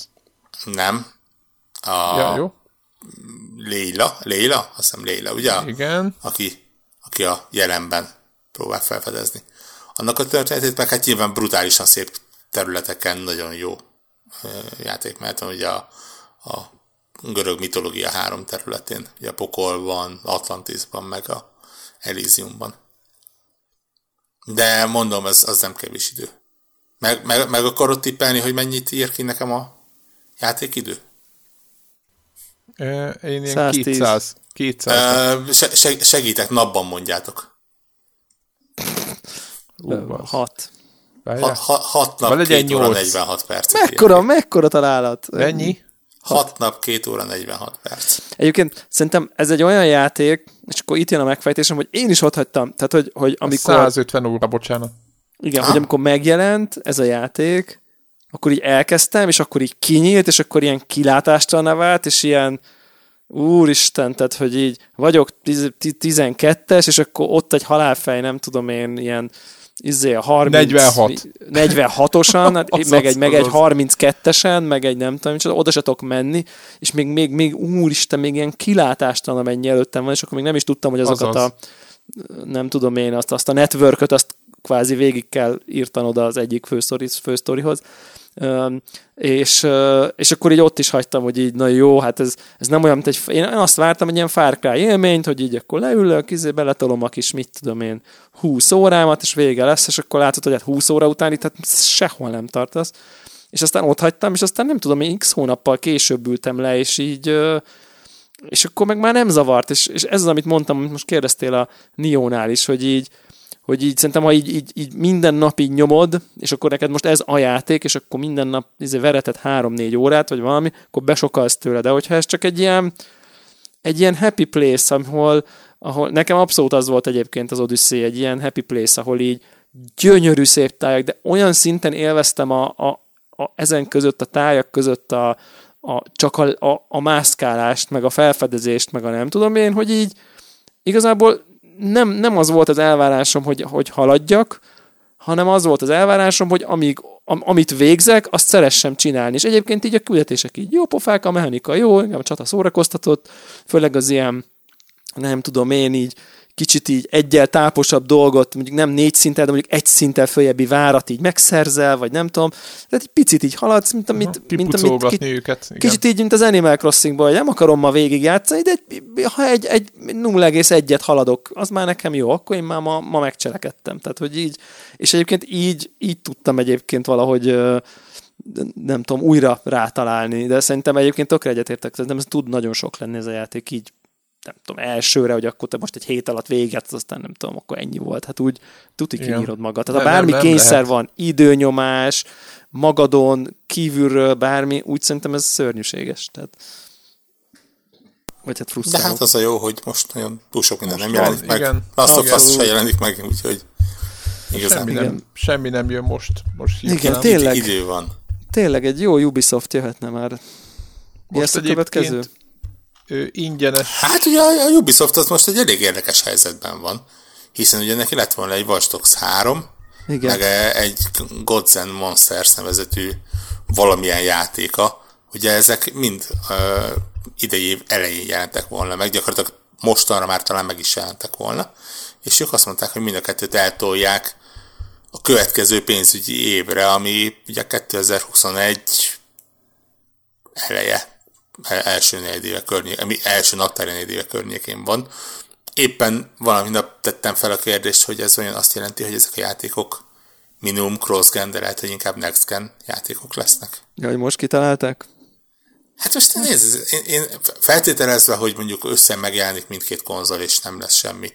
Nem. A ja, jó. Léla, Léla, azt hiszem Léla, ugye? Igen. Aki, aki a jelenben próbál felfedezni. Annak a történetét meg hát nyilván brutálisan szép területeken nagyon jó játék, mert ugye a, a görög mitológia három területén, ugye a Pokolban, Atlantisban, meg a Elysiumban. De mondom, ez, az nem kevés idő. Meg, meg, meg akarod tippelni, hogy mennyit ír ki nekem a játékidő? Én ilyen 110. 200. 200. Se, segítek, napban mondjátok. Uh, 6. 6 nap, 2 óra 46 perc. Mekkora, mekkora találat? Mennyi? 6 nap, 2 óra 46 perc. Egyébként szerintem ez egy olyan játék, és akkor itt jön a megfejtésem, hogy én is ott hagytam. Tehát, hogy, hogy amikor... 150 óra, bocsánat. Igen, ha? hogy amikor megjelent ez a játék, akkor így elkezdtem, és akkor így kinyílt, és akkor ilyen kilátástalan vált, és ilyen úristen, tehát, hogy így vagyok 12-es, és akkor ott egy halálfej, nem tudom én, ilyen izé a 30, 46. 46-osan, hát *laughs* meg, egy, meg egy 32-esen, meg egy nem tudom, oda se tudok menni, és még, még, még úristen, még ilyen kilátástalan amennyi előttem van, és akkor még nem is tudtam, hogy azokat Azaz. a nem tudom én, azt, azt a networköt, azt kvázi végig kell írtanod az egyik fősztorihoz. És, és akkor így ott is hagytam, hogy így, na jó, hát ez, ez nem olyan, mint egy, én azt vártam, egy ilyen Far Cry élményt, hogy így akkor leülök, izé beletolom a kis, mit tudom én, 20 órámat, és vége lesz, és akkor látod, hogy hát 20 óra után itt hát sehol nem tartasz. És aztán ott hagytam, és aztán nem tudom, én x hónappal később ültem le, és így és akkor meg már nem zavart, és, és ez az, amit mondtam, most kérdeztél a Nionál is, hogy így, hogy így szerintem, ha így, így, így minden nap így nyomod, és akkor neked most ez a játék, és akkor minden nap izé vereted három-négy órát, vagy valami, akkor besokalsz tőle. De hogyha ez csak egy ilyen, egy ilyen happy place, ahol, ahol nekem abszolút az volt egyébként az Odyssey, egy ilyen happy place, ahol így gyönyörű szép tájak, de olyan szinten élveztem a, a, a ezen között, a tájak között a, a, csak a, a, a mászkálást, meg a felfedezést, meg a nem tudom én, hogy így igazából nem, nem az volt az elvárásom, hogy, hogy haladjak, hanem az volt az elvárásom, hogy amíg, am, amit végzek, azt szeressem csinálni. És egyébként így a küldetések így jó pofák, a mechanika jó, engem a csata szórakoztatott, főleg az ilyen, nem tudom én így, kicsit így egyel táposabb dolgot, mondjuk nem négy szinten, de mondjuk egy szinten följebbi várat így megszerzel, vagy nem tudom. Tehát egy picit így haladsz, mint amit... mint amit ki, őket. Igen. Kicsit így, mint az Animal Crossing-ban, hogy nem akarom ma végigjátszani, de egy, ha egy, egy 0,1-et haladok, az már nekem jó, akkor én már ma, ma megcselekedtem. Tehát, hogy így, és egyébként így, így tudtam egyébként valahogy nem tudom, újra rátalálni, de szerintem egyébként tökre egyetértek, szerintem ez tud nagyon sok lenni ez a játék így nem tudom, elsőre, hogy akkor te most egy hét alatt véget, aztán nem tudom, akkor ennyi volt. Hát úgy tuti kinyírod magad. Tehát ha bármi nem, nem kényszer lehet. van, időnyomás, magadon, kívülről, bármi, úgy szerintem ez szörnyűséges. Tehát vagy hát frusztráló. De hát az a jó, hogy most nagyon túl sok minden most nem jelenik van, meg. Igen. Last of Us se jelenik meg, úgyhogy igazán. Semmi, nem, semmi nem jön most. most igen, tényleg. Idő van. Tényleg egy jó Ubisoft jöhetne már. Mi most a következő? Ő, ingyenes. Hát ugye a Ubisoft az most egy elég érdekes helyzetben van, hiszen ugye neki lett volna egy Watch Dogs 3, Igen. meg egy Gods and Monsters nevezetű valamilyen játéka, ugye ezek mind uh, idei év elején jelentek volna meg, gyakorlatilag mostanra már talán meg is jelentek volna, és ők azt mondták, hogy mind a kettőt eltolják a következő pénzügyi évre, ami ugye 2021 eleje első negyedéve környék, ami első naptári negyedéve környékén van. Éppen valami nap tettem fel a kérdést, hogy ez olyan azt jelenti, hogy ezek a játékok minimum cross-gen, de lehet, hogy inkább next-gen játékok lesznek. Ja, hogy most kitalálták? Hát most nézd, én, én feltételezve, hogy mondjuk össze megjelenik mindkét konzol, és nem lesz semmi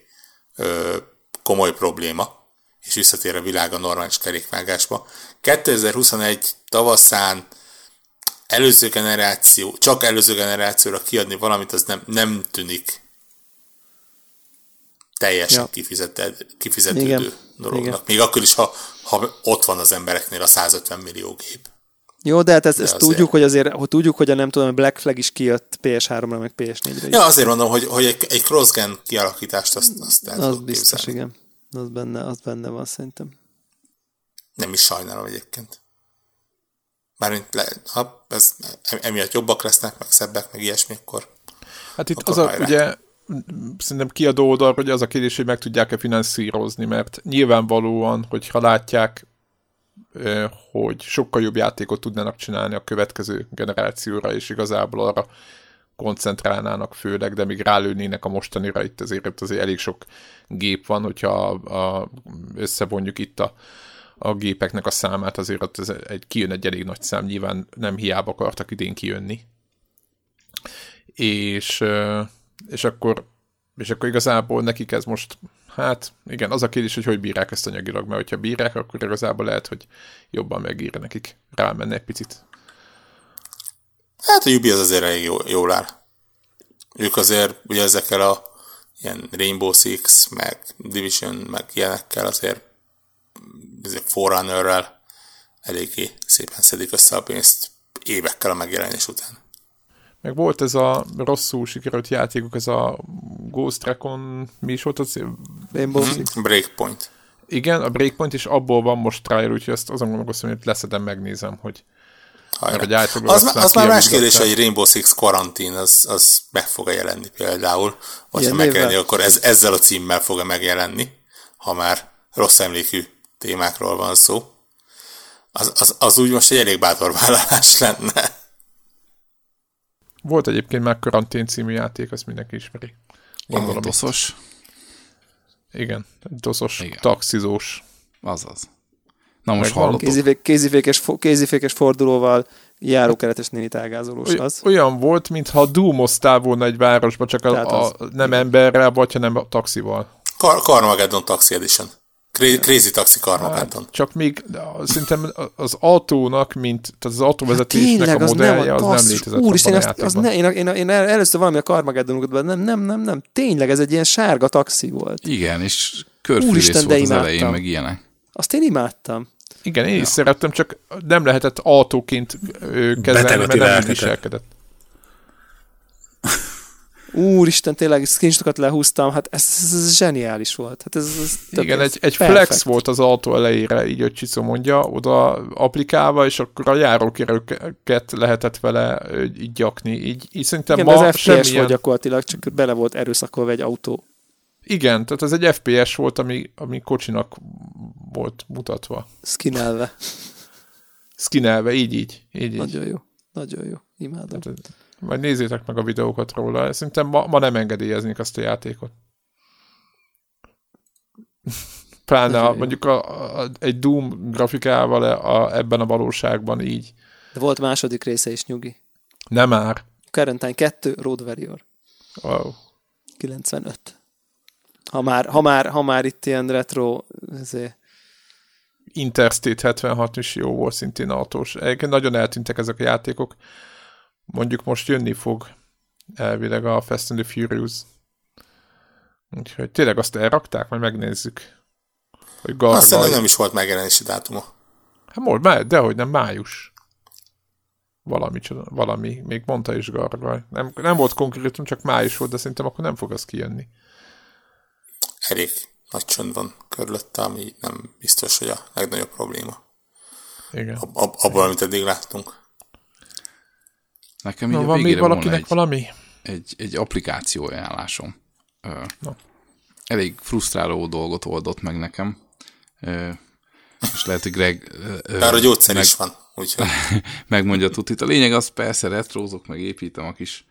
ö, komoly probléma, és visszatér a világ a normális kerékvágásba. 2021 tavaszán előző generáció, csak előző generációra kiadni valamit, az nem, nem tűnik teljesen ja. kifizeted, kifizetődő Igen. dolognak. Igen. Még akkor is, ha, ha ott van az embereknél a 150 millió gép. Jó, de hát ezt, de ezt tudjuk, hogy azért, hogy tudjuk, hogy a nem tudom, a Black Flag is kijött PS3-ra, meg PS4-re. Ja, azért mondom, hogy, hogy egy, egy cross-gen kialakítást azt, azt el Az biztos, képzelni. igen. Az benne, az benne van szerintem. Nem is sajnálom egyébként. Mármint le, ha ez, emiatt jobbak lesznek, meg szebbek, meg ilyesmi, akkor Hát itt akkor az a, ugye, szerintem kiadó oldal, hogy az a kérdés, hogy meg tudják-e finanszírozni, mert nyilvánvalóan, hogyha látják, hogy sokkal jobb játékot tudnának csinálni a következő generációra, és igazából arra koncentrálnának főleg, de még rálőnének a mostanira, itt azért, azért elég sok gép van, hogyha a, a, összevonjuk itt a a gépeknek a számát, azért ott ez egy, kijön egy elég nagy szám, nyilván nem hiába akartak idén kijönni. És, és akkor és akkor igazából nekik ez most, hát igen, az a kérdés, hogy hogy bírják ezt anyagilag, mert hogyha bírják, akkor igazából lehet, hogy jobban megírja nekik rámenni egy picit. Hát a Ubi az azért elég jó, jól áll. Ők azért ugye ezekkel a ilyen Rainbow Six, meg Division, meg ilyenekkel azért Forerunnerrel eléggé szépen szedik össze a pénzt évekkel a megjelenés után. Meg volt ez a rosszul sikerült játékok, ez a Ghost Recon, mi is volt az? Rainbow Six. Breakpoint. Igen, a Breakpoint, és abból van most trial, úgyhogy ezt azon gondolkozom, hogy leszedem, megnézem, hogy mert, az, az már más kérdés, hogy Rainbow Six Quarantine, az, az meg fog-e jelenni például, vagy Igen, ha megjelenni, akkor ez, ezzel a címmel fog-e megjelenni, ha már rossz emlékű témákról van szó. az, az, az úgy most egy elég bátor vállalás lenne. Volt egyébként már Karantén című játék, azt mindenki ismeri. Gondolom. Doszos. Igen, doszos, Igen. taxizós. Azaz. Na most hallottuk. Kézifék, kézifékes, kézifékes fordulóval járókeretes néni tágázolós Oly, az. Olyan volt, mintha dúmoztál volna egy városba, csak a, a, nem emberrel, vagy hanem a taxival. Car- Carmageddon Taxi Edition. Crazy Taxi Carmageddon. Hát, csak még szerintem az autónak, mint tehát az autóvezetésnek hát a modellje, az nem, az nem létezett Úristen, azt, az ne, én, én, én, először valami a Carmageddonokat, nem, nem, nem, nem, tényleg ez egy ilyen sárga taxi volt. Igen, és körfűrész volt az elején, meg ilyenek. Azt én imádtam. Igen, én ja. is szerettem, csak nem lehetett autóként kezelni, mert nem viselkedett. Úristen, tényleg screenshotokat lehúztam, hát ez, ez, ez zseniális volt. Hát ez, ez Igen, egy, egy flex volt az autó elejére, így hogy Csicó mondja, oda applikálva, és akkor a járókérőket lehetett vele így gyakni. Így, így szerintem Igen, ma ez FPS semmilyen... volt gyakorlatilag, csak bele volt erőszakolva egy autó. Igen, tehát ez egy FPS volt, ami, ami kocsinak volt mutatva. Skinelve. Skinelve, így, így. így, így. Nagyon jó. Nagyon jó. Imádom. Tehát, majd nézzétek meg a videókat róla. Szerintem ma, ma nem engedélyeznék azt a játékot. *laughs* Pláne a, mondjuk a, a, egy Doom grafikával a, a, ebben a valóságban így. De volt második része is, nyugi. Nem már. Quarantine 2, Road Warrior. Wow. 95. Ha már, ha már, ha már itt ilyen retro ezért... Interstate 76 is jó volt, szintén autós. Egyébként nagyon eltűntek ezek a játékok. Mondjuk most jönni fog elvileg a Fast and the Furious. Úgyhogy tényleg azt elrakták, majd megnézzük. Hogy Garga... Aztán nem is volt megjelenési dátuma. Hát most, de hogy nem, május. Valami, valami, még mondta is Gargaj. Nem, nem volt konkrétum, csak május volt, de szerintem akkor nem fog az kijönni elég nagy csönd van körülötte, ami nem biztos, hogy a legnagyobb probléma. Igen. Ab, ab, abból, amit eddig láttunk. Nekem Na, van még valakinek egy, valami? Egy, egy applikáció ajánlásom. No. Elég frusztráló dolgot oldott meg nekem. És lehet, hogy Greg... Bár a gyógyszer meg, is van. Úgyhogy. *laughs* megmondja tutit. A lényeg az persze retrózok, meg építem a kis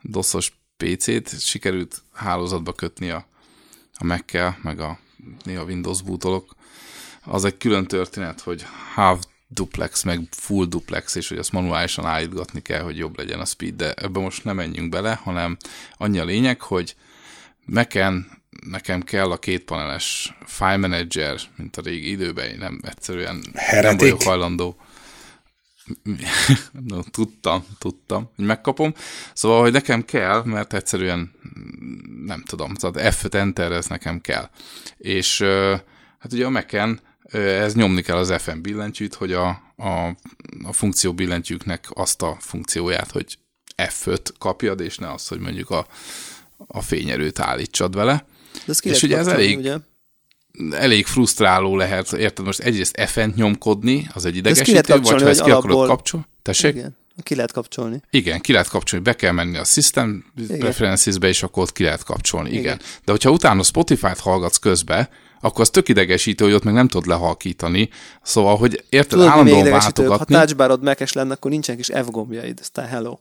doszos PC-t. Sikerült hálózatba kötni a a mac meg a néha Windows bootolok, az egy külön történet, hogy half duplex, meg full duplex, és hogy azt manuálisan állítgatni kell, hogy jobb legyen a speed, de ebbe most nem menjünk bele, hanem annyi a lényeg, hogy Mac-en nekem kell a két paneles file manager, mint a régi időben, nem egyszerűen Heretik. nem vagyok hajlandó *laughs* no, tudtam, tudtam, hogy megkapom. Szóval, hogy nekem kell, mert egyszerűen nem tudom, szóval F5 Enter, ez nekem kell. És hát ugye a Mac-en ez nyomni kell az FM billentyűt, hogy a, a, a funkció billentyűknek azt a funkcióját, hogy F5 kapjad, és ne azt, hogy mondjuk a, a fényerőt állítsad vele. De ez és ugye ez elég, ugye? elég frusztráló lehet, érted, most egyrészt F-en nyomkodni, az egy idegesítő, vagy ha ezt ki alapból... akarod kapcsolni. Tessék? Igen. Ki lehet kapcsolni. Igen, ki lehet kapcsolni, be kell menni a System Preferences-be, és akkor ott ki lehet kapcsolni. Igen. Igen. De hogyha utána Spotify-t hallgatsz közbe, akkor az tök idegesítő, hogy ott meg nem tudod lehallkítani. Szóval, hogy érted, Tudod, állandóan váltogatni. Ha touchbarod mekes lenne, akkor nincsenek is F gombjaid, aztán hello.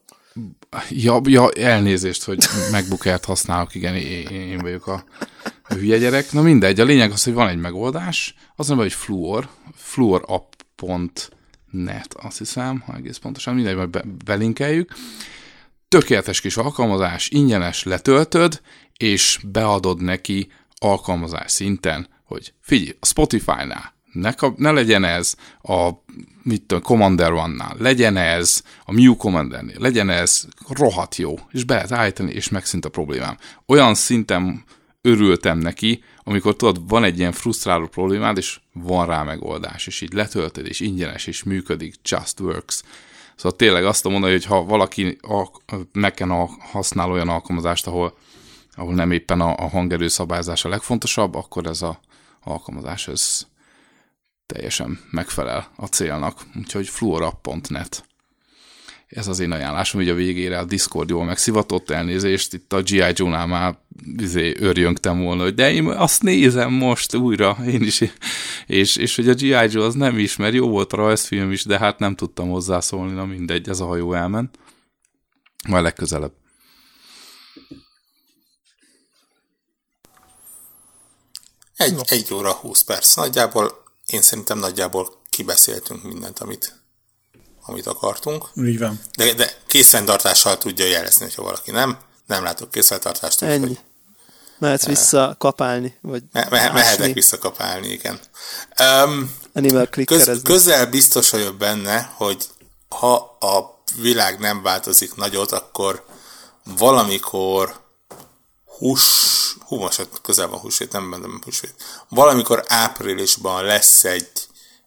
Ja, ja, elnézést, hogy megbukert használok, igen, én, én vagyok a hülye gyerek. Na mindegy, a lényeg az, hogy van egy megoldás, az nem, hogy Fluor, fluorapp.net, azt hiszem, ha egész pontosan, mindegy, majd be, belinkeljük. Tökéletes kis alkalmazás, ingyenes, letöltöd, és beadod neki alkalmazás szinten, hogy figyelj, a Spotify-nál ne, ne legyen ez a mit tudom, Commander One-nál, legyen ez a Mew Commander-nél, legyen ez rohadt jó, és be lehet állítani, és megszűnt a problémám. Olyan szinten örültem neki, amikor tudod, van egy ilyen frusztráló problémád, és van rá megoldás, és így letöltöd, és ingyenes, és működik, just works. Szóval tényleg azt mondani, hogy ha valaki a, használ olyan alkalmazást, ahol, ahol nem éppen a, a hangerő szabályzás a legfontosabb, akkor ez a alkalmazás teljesen megfelel a célnak. Úgyhogy fluorapp.net. Ez az én ajánlásom, hogy a végére a Discord jól megszivatott elnézést, itt a G.I. Joe-nál már izé, örjöngtem volna, hogy de én azt nézem most újra, én is és, és hogy a G.I. Joe az nem is, mert jó volt a rajzfilm is, de hát nem tudtam hozzászólni, na mindegy, ez a hajó elment. Majd legközelebb. Egy, egy óra, 20 perc nagyjából. Én szerintem nagyjából kibeszéltünk mindent, amit, amit akartunk. Így van. De, de készfenntartással tudja jelezni, hogyha valaki nem. Nem látok készfenntartást. Ennyi. Hogy, Mehetsz vissza kapálni, vagy me- me- mehetek vissza kapálni, igen. Um, Animal köz- közel biztos vagyok benne, hogy ha a világ nem változik nagyot, akkor valamikor hús, hú, most közel van húsvét, nem benne húsvét. Valamikor áprilisban lesz egy,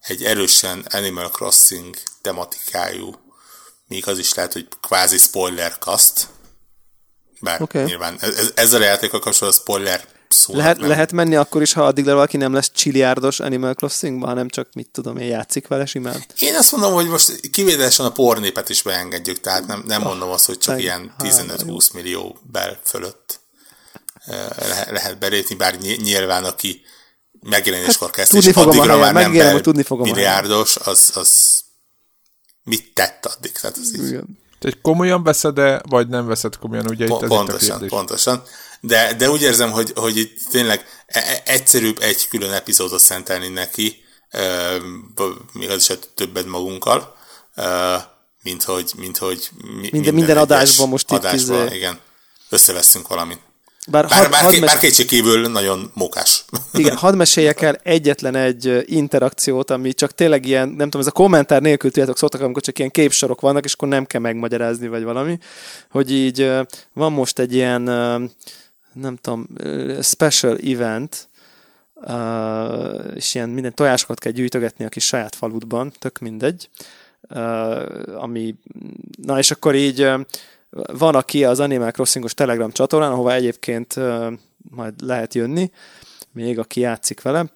egy erősen Animal Crossing tematikájú, még az is lehet, hogy kvázi spoiler cast, bár okay. nyilván ez, ezzel a játékkal kapcsolatban spoiler szó. Lehet, nem. lehet menni akkor is, ha addig valaki nem lesz csiliárdos Animal Crossingban, hanem csak mit tudom én, játszik vele simán. Én azt mondom, hogy most kivételesen a pornépet is beengedjük, tehát nem, nem mondom azt, hogy csak Te, ilyen 15-20 millió bel fölött lehet belépni, bár nyilván aki megjelenéskor kezd, hát, és addigra már nem bel tudni fogom milliárdos, az, az mit tett addig? Tehát az így... Tehát komolyan veszed-e, vagy nem veszed komolyan? Ugye itt pontosan, itt pontosan. De, de úgy érzem, hogy, hogy itt tényleg e, e, egyszerűbb egy külön epizódot szentelni neki, még az is többet magunkkal, mint hogy, mint hogy minden, minden, minden adásban most adásban, itt izé... igen, összeveszünk valamit. Bár, bár, had, bár, had bár kétségkívül nagyon mókás. Igen, *laughs* hadd meséljek el egyetlen egy interakciót, ami csak tényleg ilyen, nem tudom, ez a kommentár nélkül tudjátok, szoktak, amikor csak ilyen képsorok vannak, és akkor nem kell megmagyarázni, vagy valami, hogy így van most egy ilyen, nem tudom, special event, és ilyen minden tojásokat kell gyűjtögetni a kis saját faludban, tök mindegy, ami, na és akkor így van, aki az Animal Crossingos Telegram csatornán, ahova egyébként majd lehet jönni, még aki játszik vele,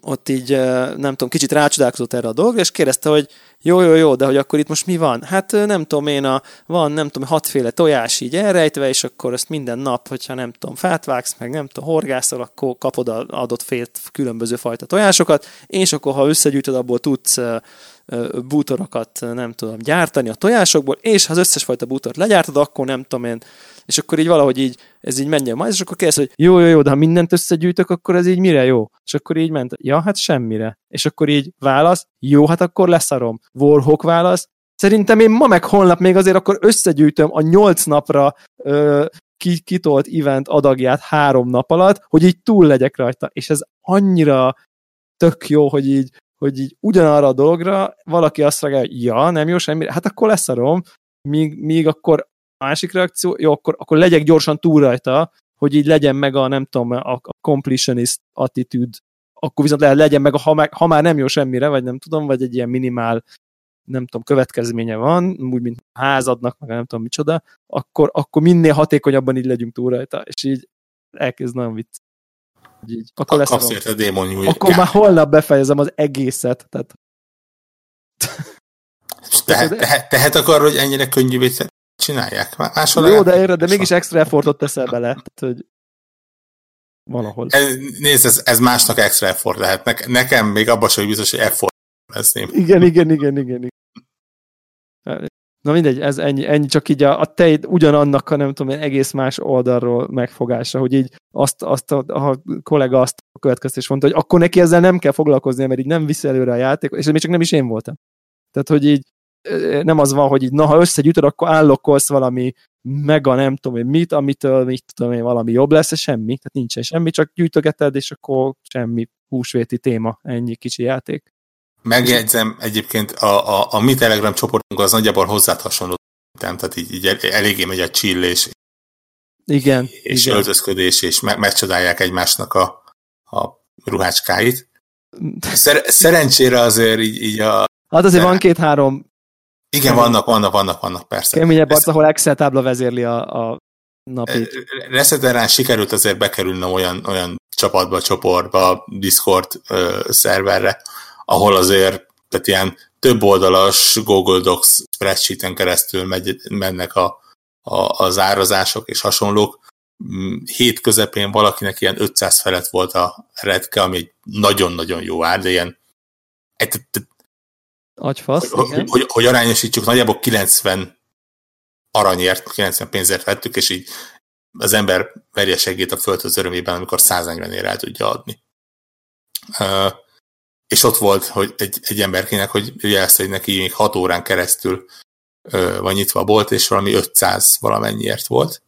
ott így, nem tudom, kicsit rácsodálkozott erre a dolgra, és kérdezte, hogy jó, jó, jó, de hogy akkor itt most mi van? Hát nem tudom én, a, van nem tudom, hatféle tojás így elrejtve, és akkor ezt minden nap, hogyha nem tudom, fát vágsz, meg nem tudom, horgászol, akkor kapod a adott fél különböző fajta tojásokat, és akkor ha összegyűjtöd, abból tudsz bútorokat nem tudom gyártani a tojásokból, és ha az összes fajta bútort legyártod, akkor nem tudom én, és akkor így valahogy így, ez így menjen majd, és akkor kérdez, hogy jó, jó, jó, de ha mindent összegyűjtök, akkor ez így mire jó? És akkor így ment, ja, hát semmire. És akkor így válasz, jó, hát akkor leszarom. Warhawk válasz, szerintem én ma meg holnap még azért akkor összegyűjtöm a nyolc napra ö, kitolt event adagját három nap alatt, hogy így túl legyek rajta. És ez annyira tök jó, hogy így hogy így ugyanarra a dologra valaki azt reagál, hogy ja, nem jó semmi, hát akkor leszarom, míg, míg akkor másik reakció, jó, akkor, akkor legyek gyorsan túl rajta, hogy így legyen meg a, nem tudom, a, completionist attitűd, akkor viszont lehet legyen meg, a, ha, meg, ha már nem jó semmire, vagy nem tudom, vagy egy ilyen minimál nem tudom, következménye van, úgy, mint házadnak, meg nem tudom micsoda, akkor, akkor minél hatékonyabban így legyünk túl rajta, és így elkezd nagyon vicc. Így, akkor lesz Kapsz a démon Akkor már holnap befejezem az egészet. Tehát... Tehet, tehet, tehet akar, hogy ennyire könnyűvé csinálják? Máshol Jó, de, érde, de mégis extra effortot teszel bele. Tehát, hogy valahol. Ez, nézd, ez, ez másnak extra effort lehet. Ne, nekem még abban sem biztos, hogy effort nevezném. Igen, igen, igen, igen. igen. Na mindegy, ez ennyi, ennyi csak így a, a tej ugyanannak a nem tudom én egész más oldalról megfogása, hogy így azt, azt a, a kollega azt a következtés mondta, hogy akkor neki ezzel nem kell foglalkozni, mert így nem viszi előre a játék, és ez még csak nem is én voltam. Tehát, hogy így nem az van, hogy így, na, ha összegyűjtöd, akkor állokkolsz valami mega nem tudom én mit, amitől mit tudom én, valami jobb lesz, semmi, tehát nincsen semmi, csak gyűjtögeted, és akkor semmi húsvéti téma, ennyi kicsi játék. Megjegyzem egyébként a, a, a mi Telegram csoportunk az nagyjából hozzád hasonló, tehát így, így eléggé megy a csillés. Igen. És igen. öltözködés, és me, megcsodálják egymásnak a, a ruhácskáit. *laughs* Szer, szerencsére azért így, így a... Hát azért van két-három... Igen, vannak, vannak, vannak, vannak, persze. Keményebb arc, ahol Excel tábla vezérli a, a napit. Reszeterán sikerült azért bekerülni olyan, olyan csapatba, csoportba, Discord ö, szerverre, ahol azért tehát ilyen több oldalas Google Docs spreadsheeten keresztül megy, mennek a, a, az árazások és hasonlók, hét közepén valakinek ilyen 500 felett volt a redke, ami egy nagyon-nagyon jó ár, de ilyen Agyfasz, hogy, igen. Hogy, hogy, arányosítsuk, nagyjából 90 aranyért, 90 pénzért vettük, és így az ember verje segít a földhöz örömében, amikor 140 ér el tudja adni. Uh, és ott volt hogy egy, egy emberkének, hogy jelzte, hogy neki még 6 órán keresztül uh, van nyitva a bolt, és valami 500 valamennyiért volt.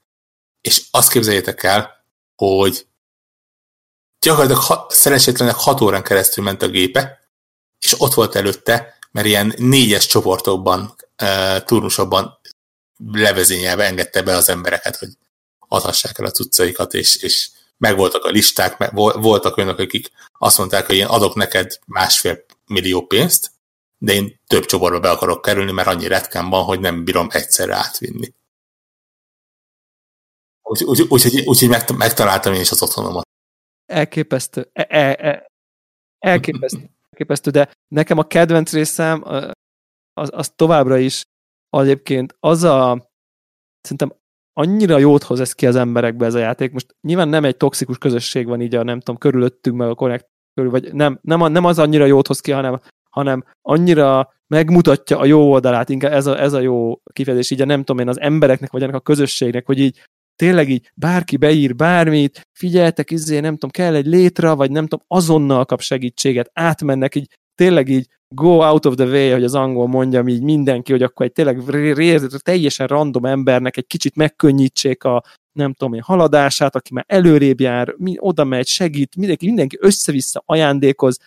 És azt képzeljétek el, hogy gyakorlatilag ha, szerencsétlenek 6 órán keresztül ment a gépe, és ott volt előtte, mert ilyen négyes csoportokban, turnusokban levezényelve engedte be az embereket, hogy adhassák el a cuccaikat, és, és megvoltak a listák, meg voltak olyanok, akik azt mondták, hogy én adok neked másfél millió pénzt, de én több csoportba be akarok kerülni, mert annyi retkán van, hogy nem bírom egyszerre átvinni. Úgyhogy úgy, úgy, úgy, úgy, úgy megtaláltam én is az otthonomat. Elképesztő. E, e, e, elképesztő. Elképesztő, de nekem a kedvenc részem az, az továbbra is egyébként az a szerintem annyira jót hoz ez ki az emberekbe ez a játék. Most nyilván nem egy toxikus közösség van így a nem tudom, körülöttünk meg a connect körül, vagy nem, nem, nem az annyira jót hoz ki, hanem, hanem annyira megmutatja a jó oldalát, inkább ez a, ez a jó kifejezés, így a nem tudom én, az embereknek, vagy ennek a közösségnek, hogy így tényleg így bárki beír bármit, figyeltek, izé, nem tudom, kell egy létre, vagy nem tudom, azonnal kap segítséget, átmennek, így tényleg így go out of the way, hogy az angol mondjam így mindenki, hogy akkor egy tényleg teljesen random embernek egy kicsit megkönnyítsék a nem tudom én, haladását, aki már előrébb jár, oda megy, segít, mindenki, mindenki össze-vissza ajándékoz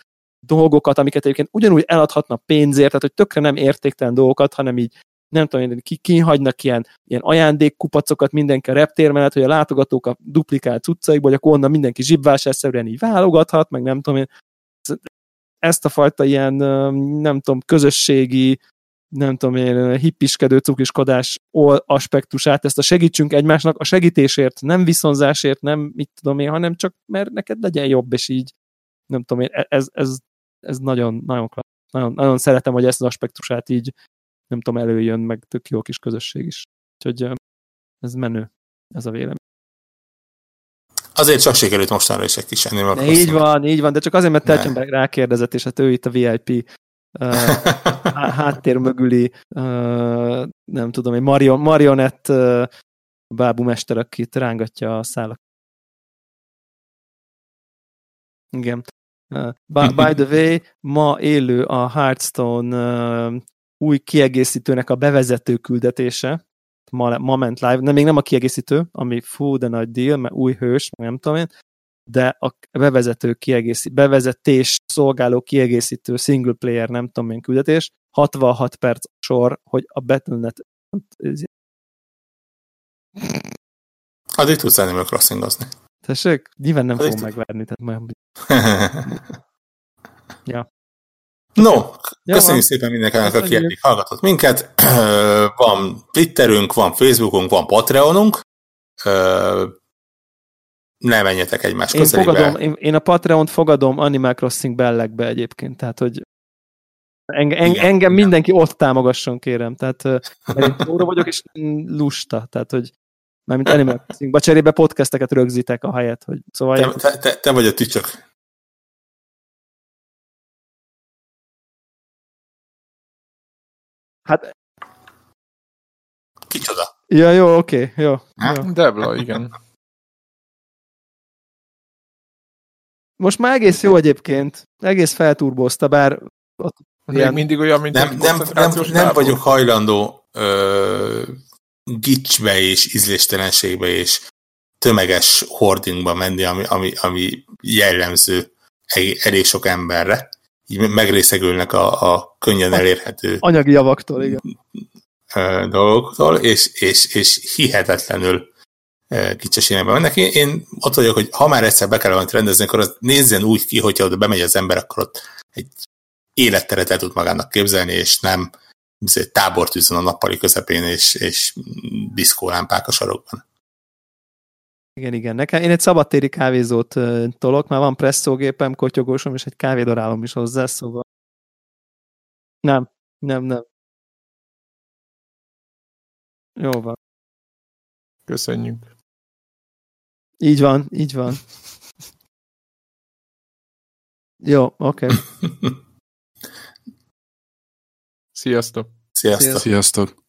dolgokat, amiket egyébként ugyanúgy eladhatna pénzért, tehát hogy tökre nem értéktelen dolgokat, hanem így nem tudom én, ki, kihagynak ilyen, ilyen ajándékkupacokat mindenki a reptér mellett, hogy a látogatók a duplikált cuccaikból, hogy akkor onnan mindenki zsibvásárszerűen így válogathat, meg nem tudom én, ezt a fajta ilyen, nem tudom, közösségi, nem tudom én, hippiskedő cukiskodás aspektusát, ezt a segítsünk egymásnak a segítésért, nem viszonzásért, nem mit tudom én, hanem csak mert neked legyen jobb, és így nem tudom én, e-, ez, ez, ez nagyon, nagyon, nagyon, nagyon szeretem, hogy ezt az aspektusát így nem tudom, előjön, meg tök jó kis közösség is. Úgyhogy ez menő, ez a vélemény. Azért csak sikerült mostanra is egy kis Animal Crossing. Így van, így van, de csak azért, mert Telcsenberg rákérdezett, és hát ő itt a VIP uh, *laughs* háttér mögüli uh, nem tudom, egy marion, marionett uh, bábumester, akit rángatja a szálak. Igen. Uh, by, by the way, ma élő a Hearthstone uh, új kiegészítőnek a bevezető küldetése, ma, ma ment live, nem, még nem a kiegészítő, ami fú, de nagy deal, mert új hős, nem tudom én, de a bevezető kiegészít, bevezetés szolgáló kiegészítő single player, nem tudom én küldetés, 66 perc sor, hogy a Battle.net Addig tudsz Animal Crossingozni. Tessék? Nyilván nem fogom megverni, tehát majd... *laughs* ja. No, köszönjük van. szépen mindenkinek, aki eddig hallgatott minket. *clears throat* Van Twitterünk, van Facebookunk, van Patreonunk. Ne menjetek egymás én közelébe. Fogadom, én, én a Patreon-t fogadom Animal Crossing bellegbe egyébként, tehát hogy engem, igen, engem igen. mindenki ott támogasson, kérem. Tehát én óra vagyok, és lusta. Tehát, hogy mármint Animal Crossing. Cserébe podcasteket rögzítek a helyet. Hogy, szóval te, te, te, te vagy a tücsök. Hát... Kicsoda? Ja, jó, oké, okay, jó. jó. Debla, igen. Most már egész jó egyébként. Egész felturbozta, bár ott Még ilyen... mindig olyan, mint nem, nem, nem, nem vagyok hajlandó ö, gicsbe és ízléstelenségbe és tömeges hoardingba menni, ami, ami, ami jellemző elég sok emberre így megrészegülnek a, a könnyen elérhető anyagi javaktól, igen. dolgoktól, és, és, és hihetetlenül kicses irányba mennek. Én, én ott vagyok, hogy ha már egyszer be kell valamit rendezni, akkor az nézzen úgy ki, hogyha oda bemegy az ember, akkor ott egy életteret el tud magának képzelni, és nem tábort üzön a nappali közepén, és, és diszkólámpák a sarokban. Igen, igen. Nekem, én egy szabadtéri kávézót tolok, már van presszógépem, kotyogósom, és egy kávédorálom is hozzá, szóval nem, nem, nem. Jó van. Köszönjük. Így van, így van. Jó, oké. Okay. *laughs* Sziasztok! Sziasztok! Sziasztok!